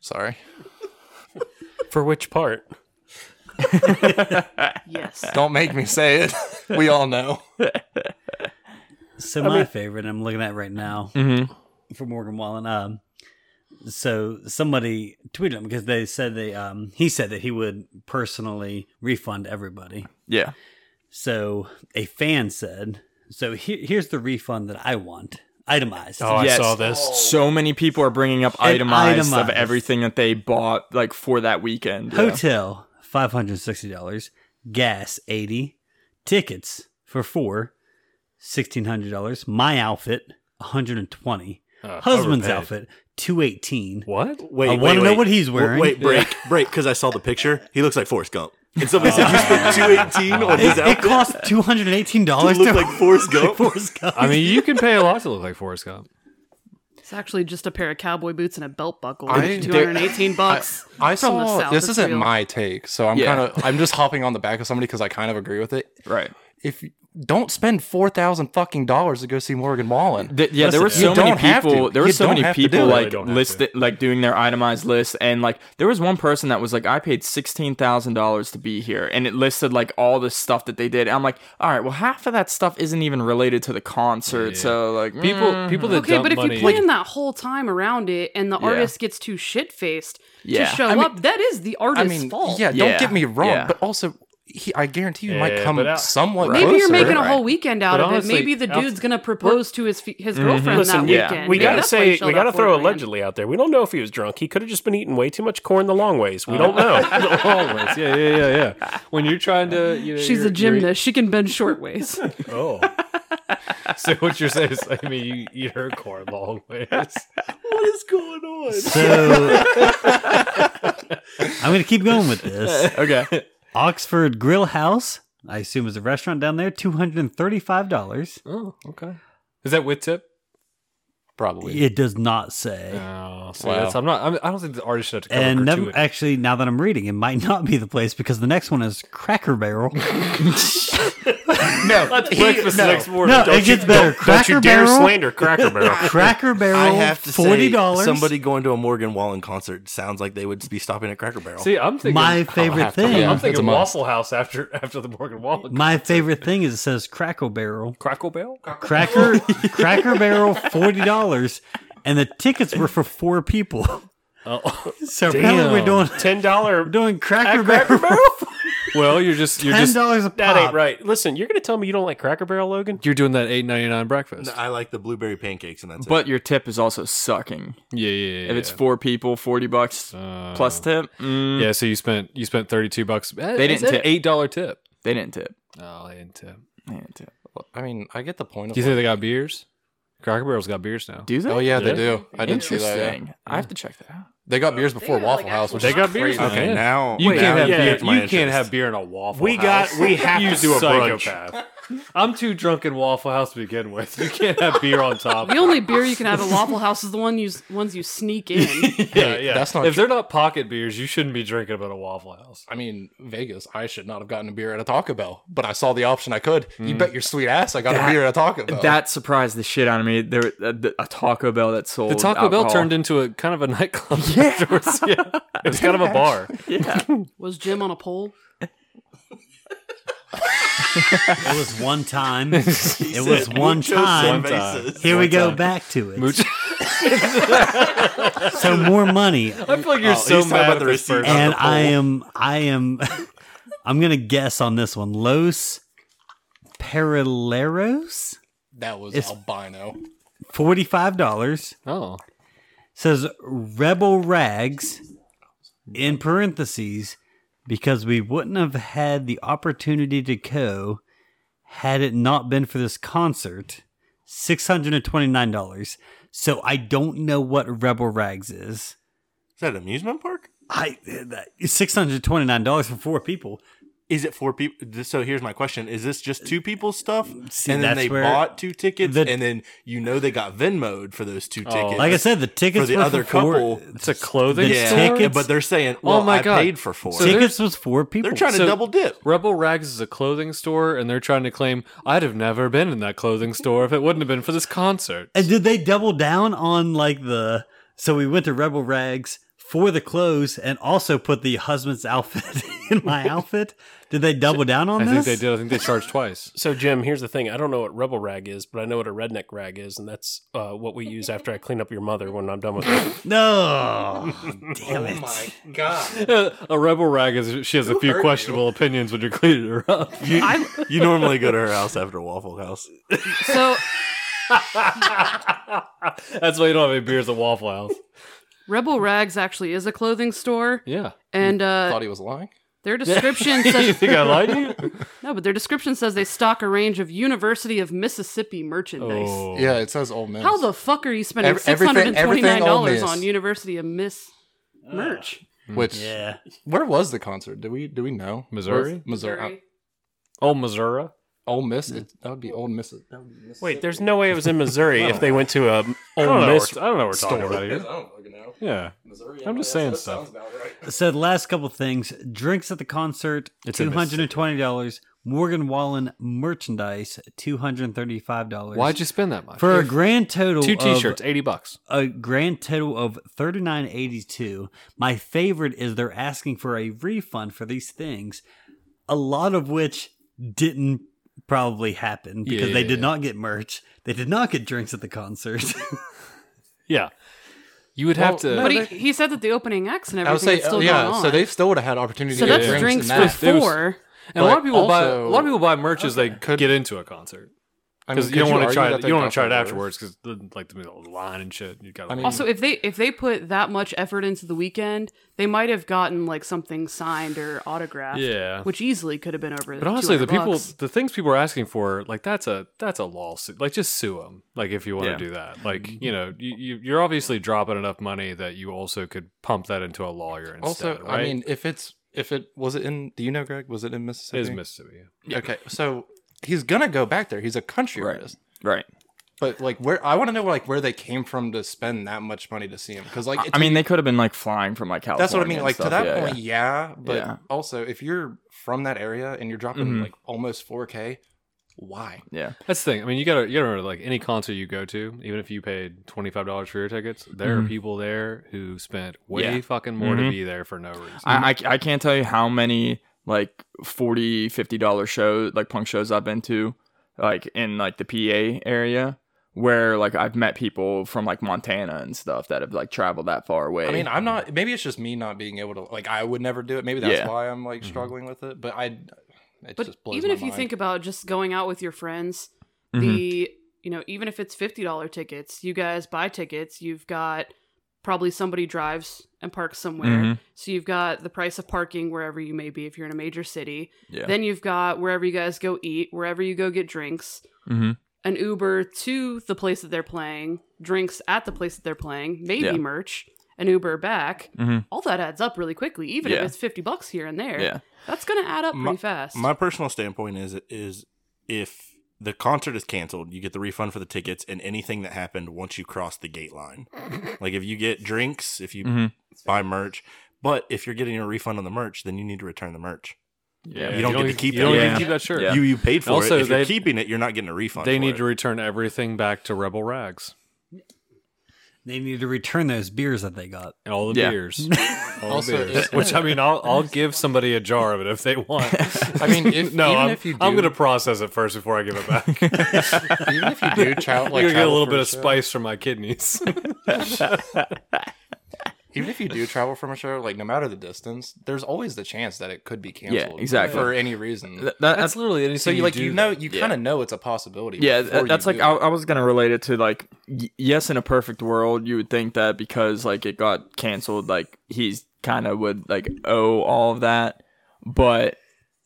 Sorry. For which part? Yes. Don't make me say it. we all know. So my favorite, I'm looking at right now Mm-hmm. for Morgan Wallen. Um, so somebody tweeted him because they said they um he said that he would personally refund everybody. Yeah. So a fan said, "So here, here's the refund that I want, itemized." Oh, Yes. I saw this. So many people are bringing up And itemized, of everything that they bought like for that weekend. Yeah. Hotel five hundred sixty dollars, gas eighty, tickets for four, sixteen hundred dollars. My outfit one hundred and twenty. Uh, Husband's overpaid. outfit two eighteen. What? Wait, I wanna know what he's wearing. Wait, break, break, because I saw the picture. He looks like Forrest Gump. And somebody said you spent two eighteen on his It, it cost two hundred and eighteen dollars to dollars look like Forrest Gump. Forrest Gump. I mean, you can pay a lot to look like Forrest Gump. It's actually just a pair of cowboy boots and a belt buckle. I- Two hundred and eighteen bucks. I from the saw South. this It's isn't real. my take, so I'm Yeah. kind of I'm just hopping on the back of somebody because I kind of agree with it. Right. If don't spend four thousand fucking dollars to go see Morgan Wallen. Th- yeah, there were so many people. There were so many have to do people like Really don't listed, like doing their itemized list, and like there was one person that was like, "I paid sixteen thousand dollars to be here," and it listed like all the stuff that they did. I'm like, all right, well, half of that stuff isn't even related to the concert, so like People, mm, people that Okay, dump but if money, you plan that whole time around it and the Yeah. artist gets too shit faced Yeah. to show I mean- up, that is the I artist's mean, fault. yeah, Yeah. don't get me wrong, Yeah. but also he, I guarantee you might come but out- somewhat. Maybe you're making a whole weekend out But of honestly, it. Maybe the dude's gonna propose to his fi- his mm-hmm. girlfriend Listen, that yeah, weekend. we Maybe gotta that's why he say we gotta throw it, man. allegedly out there. We don't know if he was drunk. He could have just been eating way too much corn the long ways. We uh, don't know. always, yeah, yeah, yeah, yeah. When you're trying to, you know, She's you're- a you're- gymnast. She can bend short ways. oh, So what you're saying is, I mean, you eat her corn long ways. what is going on? So I'm going to keep going with this. okay. Oxford Grill House, I assume is a restaurant down there, two hundred and thirty-five dollars. Oh, okay. Is that with tip? probably. It does not say. Oh, so Wow. that's, I'm not. I'm, I don't think the artist should have to cover and never, gratuity. actually, now that I'm reading, it might not be the place because the next one is Cracker Barrel. no, breakfast no. next morning. no, don't it you, gets better. don't, don't you dare Barrel. slander Cracker Barrel. Cracker Barrel. I have to forty say, dollars. somebody going to a Morgan Wallen concert sounds like they would be stopping at Cracker Barrel. See, I'm thinking. My favorite thing. yeah. I'm thinking a. Waffle House after after the Morgan Wallen. My favorite thing is it says Cracker Barrel. Crackle Barrel. Cracker Cracker Barrel forty dollars, and the tickets were for four people. Oh, So apparently we're doing Ten dollar. we're doing Cracker, Cracker Barrel. Well, you're just you're Ten just dollars a That ain't right. Listen, you're gonna tell me you don't like Cracker Barrel, Logan? you're doing that eight ninety nine breakfast. I like the blueberry pancakes, and that's it. But your tip is also sucking. Yeah, yeah, yeah. If it's yeah. four people, forty bucks Uh, plus tip. Mm, Yeah, so you spent you spent thirty two bucks. They didn't tip. eight dollar tip. They didn't tip. Oh, they didn't tip. They didn't tip. I mean, I get the point. Do you think they got beers? Cracker Barrel's got beers now. Do they? Oh yeah, they do. I didn't see that. yeah. Interesting. I have to check that out. They got beers before They got, like, Waffle House, which They is got beers? Okay, Yeah. now You now can't have you beer. piqued You can't have beer in a Waffle We House. got. We have you to do a brunch. I'm too drunk in Waffle House to begin with. You can't have beer on top. The only beer you can have at Waffle House is the one you ones you sneak in. yeah, yeah. that's not If true. they're not pocket beers, you shouldn't be drinking them at a Waffle House. I mean, Vegas. I should not have gotten a beer at a Taco Bell, but I saw the option. I could. You Mm. bet your sweet ass I got That- a beer at a Taco Bell. That surprised the shit out of me. There, a, a Taco Bell that sold The Taco Bell turned into a kind of a nightclub. afterwards. yeah. It was kind of a bar. Yeah, Was Jim on a pole? It was one time. it was one Mucho time. cervezas. Here we go time. back to it. Mooch- So more money, I feel like you're Oh, so he's talking mad about at the this receipt. person. and the I am, I am, I'm gonna guess on this one. Los Paraleros, that was It's- albino. forty-five dollars. Oh. Says Rebel Rags in parentheses because we wouldn't have had the opportunity to go had it not been for this concert. Six hundred and twenty-nine dollars. So I don't know what Rebel Rags is. Is that an amusement park? I six hundred twenty-nine dollars for four people. Is it for people? So here's my question: Is this just two people's stuff, See, and then they bought two tickets, the- and then you know they got Venmoed for those two oh, tickets? Like I said, the tickets for the were other for four- couple, It's a clothing The store? tickets- but they're saying, oh "Well, my I God. paid for four. So tickets was four people. they're trying to So- double dip. Rebel Rags is a clothing store, and they're trying to claim I'd have never been in that clothing store if it wouldn't have been for this concert. And did they double down on like the? So we went to Rebel Rags for the clothes and also put the husband's outfit in my outfit. Did they double down on I this? I think they did. I think they charged twice. So, Jim, here's the thing. I don't know what rebel rag is, but I know what a redneck rag is, and that's uh, what we use after I clean up your mother when I'm done with her. No, damn it! Oh my god! a rebel rag is she has a few hurt questionable opinions when you're cleaning her up. You, I- you normally go to her house after Waffle House. So That's why you don't have any beers at Waffle House. Rebel Rags actually is a clothing store, Yeah. and uh, Thought he was lying. Their description says you think I lied to you? no, but their description says they stock a range of University of Mississippi merchandise. Oh. Yeah, it says Ole Miss. How the fuck are you spending Ev- six everything- hundred and twenty nine everything Ole dollars Miss. on University of Miss uh, merch? Hmm. Which Yeah, where was the concert? Do we do we know? Missouri? Where's- Missouri. Uh, Missouri. Oh, Missouri. Ole Miss. It, that would be Ole Miss. That would be Miss. Wait, there's no way it was in Missouri if they went to a I don't Ole know. Miss. What, I don't know what we're talking store. about I here. don't fucking know. Yeah. Missouri. I'm just saying stuff. So the last couple things: drinks at the concert, It's two hundred and twenty dollars. Morgan Wallen merchandise, two hundred and thirty-five dollars. Why'd you spend that much? For a grand total Two of- T-shirts, eighty bucks. a grand total of thirty nine eighty two. My favorite is they're asking for a refund for these things, a lot of which didn't probably happen because Yeah, they did yeah. not get merch. They did not get drinks at the concert. Yeah. You would have to. But he, he said that the opening acts and I would everything say, still uh, yeah. going on. So they still would have had opportunity so to get that's drinks, drinks, and that. for four. and a lot of but people buy. A lot of people buy merch as they Could- get into a concert I mean, because you don't want to try. it- You don't want to try it afterwards because like the line and shit. You got. I mean- Also, if they if they put that much effort into the weekend, they might have gotten like something signed or autographed. Yeah. which easily could have been over. But honestly, the people, bucks. the things people are asking for, like that's a that's a lawsuit. Like just sue them. Like if you want Yeah. to do that, like mm-hmm. you know, you, you you're obviously dropping enough money that you also could pump that into a lawyer instead. Also, right? I mean, if it's if it was it in, do you know, Greg? Was it in Mississippi? it is Mississippi. yeah. Okay, so he's gonna go back there. He's a country Right. artist. right. But like, where I want to know like where they came from to spend that much money to see him because like I- it's- mean, they could have been like flying from like California. that's what I mean. and Like to that Yeah, point, yeah. yeah. But Yeah. also, if you're from that area and you're dropping Mhm. like almost 4K, why? yeah. That's the thing. I mean, you gotta you gotta remember, like any concert you go to, even if you paid twenty five dollars for your tickets, there are Mhm. people there who spent way Yeah. fucking more to Mhm. be there for no reason. I, I I can't tell you how many like 40 50 dollar shows like punk shows I've been to like in like the PA area where like I've met people from like Montana and stuff that have like traveled that far away. I mean, I'm not. Maybe it's just me not being able to. Like, I would never do it. Maybe that's Yeah. why I'm like struggling with it. But I, it But just blows even my if you mind. think about just going out with your friends, Mhm. the you know even if it's fifty dollar tickets, you guys buy tickets. You've got probably somebody drives and parks somewhere, Mhm. so you've got the price of parking wherever you may be if you're in a major city. yeah. Then you've got wherever you guys go eat, wherever you go get drinks, Mhm. an Uber to the place that they're playing, drinks at the place that they're playing, maybe Yeah. merch, an Uber back, Mhm. all that adds up really quickly. Even Yeah. if it's fifty bucks here and there, Yeah. that's gonna add up My- pretty fast. My personal standpoint is is if the concert is canceled, you get the refund for the tickets and anything that happened once you cross the gate line. like if you get drinks, if you Mhm. buy merch, but if you're getting a refund on the merch, then you need to return the merch. Yeah. You don't get to keep You don't Yeah. keep that shirt. Yeah. You you paid for Also, it. If you're keeping it, you're not getting a refund. They for need it. to return everything back to Rebel Rags They need to return those beers that they got. and all the Yeah. beers. All Also, the beers. it- Which I mean, I'll I'll give somebody a jar of it if they want. I mean, if, no, even I'm, if you do, I'm gonna process it first before I give it back. even if you do tra- I'm like gonna get a travel little for bit of show- spice from my kidneys. Even if you do travel from a show, like no matter the distance, there's always the chance that it could be canceled. Yeah, exactly. for any reason. Th- that- That's literally anything. so you like do you know you Yeah. kind of know it's a possibility. Yeah, before that's like I. I was gonna relate it to like y- yes, in a perfect world, you would think that because like it got canceled, like he's kind of would like owe all of that. But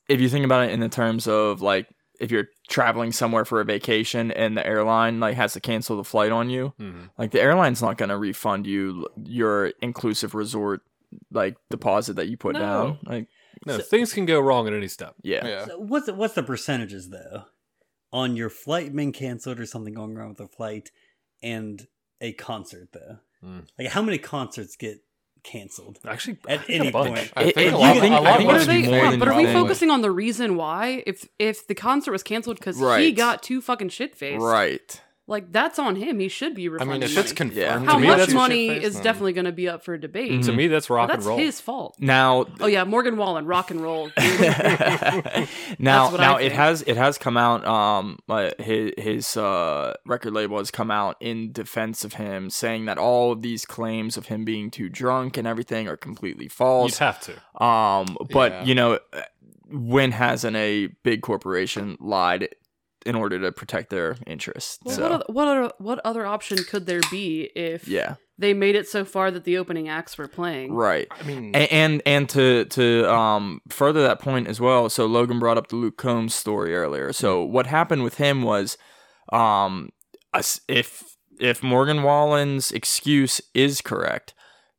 if you think about it in the terms of like if you're traveling somewhere for a vacation and the airline like has to cancel the flight on you, Mhm. like the airline's not gonna refund you your inclusive resort like deposit that you put No. down. Like No, things can go wrong at any step. yeah. yeah. So what's the, what's the percentages though on your flight being canceled or something going wrong with the flight and a concert though? Mm. Like how many concerts get canceled Actually, at any point? I think a lot, think- a I lot think more But are, they, more than but are we focusing on the reason why? If if the concert was canceled because he got too fucking shit faced, Right. Like that's on him. He should be I mean, if money. it's confirmed, Yeah. how To me, much that's- money is then- definitely going to be up for debate. To me, that's rock But that's and roll. his fault. Now Oh yeah, Morgan Wallen, rock and roll. now, now it has it has come out. Um, like, his his uh record label has come out in defense of him, saying that all of these claims of him being too drunk and everything are completely false. You'd have to. Um, but Yeah. you know, when hasn't a big corporation lied in order to protect their interests? Well, so what, other, what other what other option could there be if yeah, they made it so far that the opening acts were playing? right. I mean, A- and and to to um further that point as well so logan brought up the luke combs story earlier so what happened with him was um if if morgan wallen's excuse is correct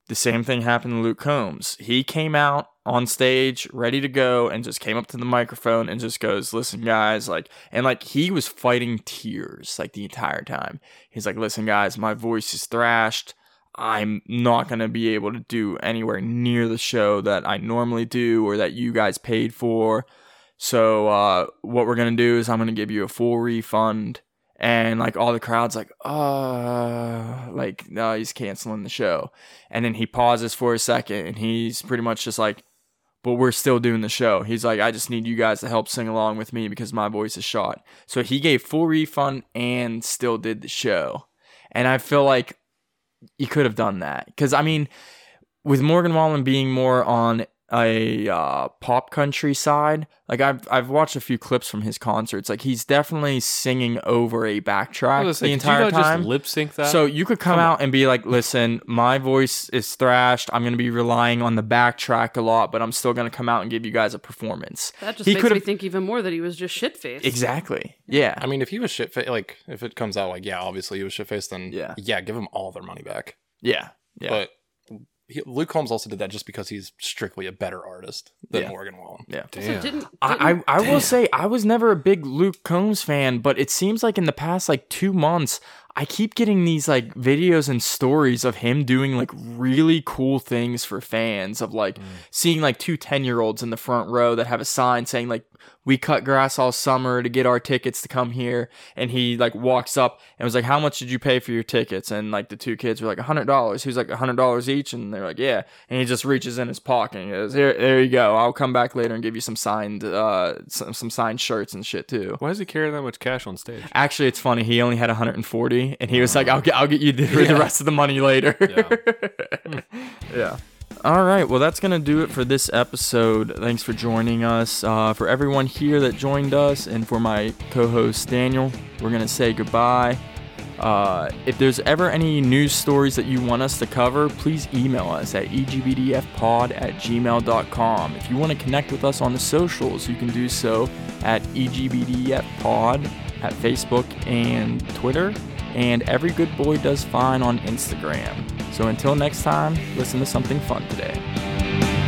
the same thing happened to luke combs he came out on stage ready to go and just came up to the microphone and just goes listen guys like and like he was fighting tears like the entire time he's like listen guys my voice is thrashed I'm not going to be able to do anywhere near the show that I normally do or that you guys paid for. So, uh, what we're going to do is I'm going to give you a full refund. And like all the crowd's like, uh, like, no, he's canceling the show. And then he pauses for a second and he's pretty much just like, but we're still doing the show. He's like, I just need you guys to help sing along with me because my voice is shot. So he gave full refund and still did the show. And I feel like you could have done that because I mean, with Morgan Wallen being more on a uh, pop country side, like I've I've watched a few clips from his concerts. Like he's definitely singing over a backtrack Listen, the could entire you not time. just lip sync that. So you could come, out and be like, "Listen, my voice is thrashed. I'm going to be relying on the backtrack a lot, but I'm still going to come out and give you guys a performance." That just He makes could me think even more that he was just shit faced. Exactly. Yeah. I mean, if he was shit faced, like if it comes out like, yeah, obviously he was shit faced, then Yeah. yeah, give him all their money back. yeah. Yeah. But he, Luke Combs also did that just because he's strictly a better artist than Yeah. Morgan Wallen. yeah. So Damn. didn't, didn't I, I, I will say I was never a big Luke Combs fan, but it seems like in the past like two months, I keep getting these like videos and stories of him doing like really cool things for fans of like mm. seeing like two 10 year olds in the front row that have a sign saying like we cut grass all summer to get our tickets to come here and he like walks up and was like how much did you pay for your tickets and like the two kids were like a hundred dollars he was like a hundred dollars each and they're like yeah and he just reaches in his pocket and he goes here there you go i'll come back later and give you some signed uh some, some signed shirts and shit too why does he carry that much cash on stage? Actually, it's funny. He only had 140, and he was like, "I'll get, I'll get you the, the rest of the money later." yeah. yeah. All right. Well, that's gonna do it for this episode. Thanks for joining us. Uh, for everyone here that joined us, and for my co-host Daniel, we're gonna say goodbye. Uh, if there's ever any news stories that you want us to cover, please email us at egbdfpod at gmail.com. If you want to connect with us on the socials, you can do so at egbdfpod at Facebook and Twitter, and Every Good Boy Does Fine on Instagram. So until next time, listen to something fun today.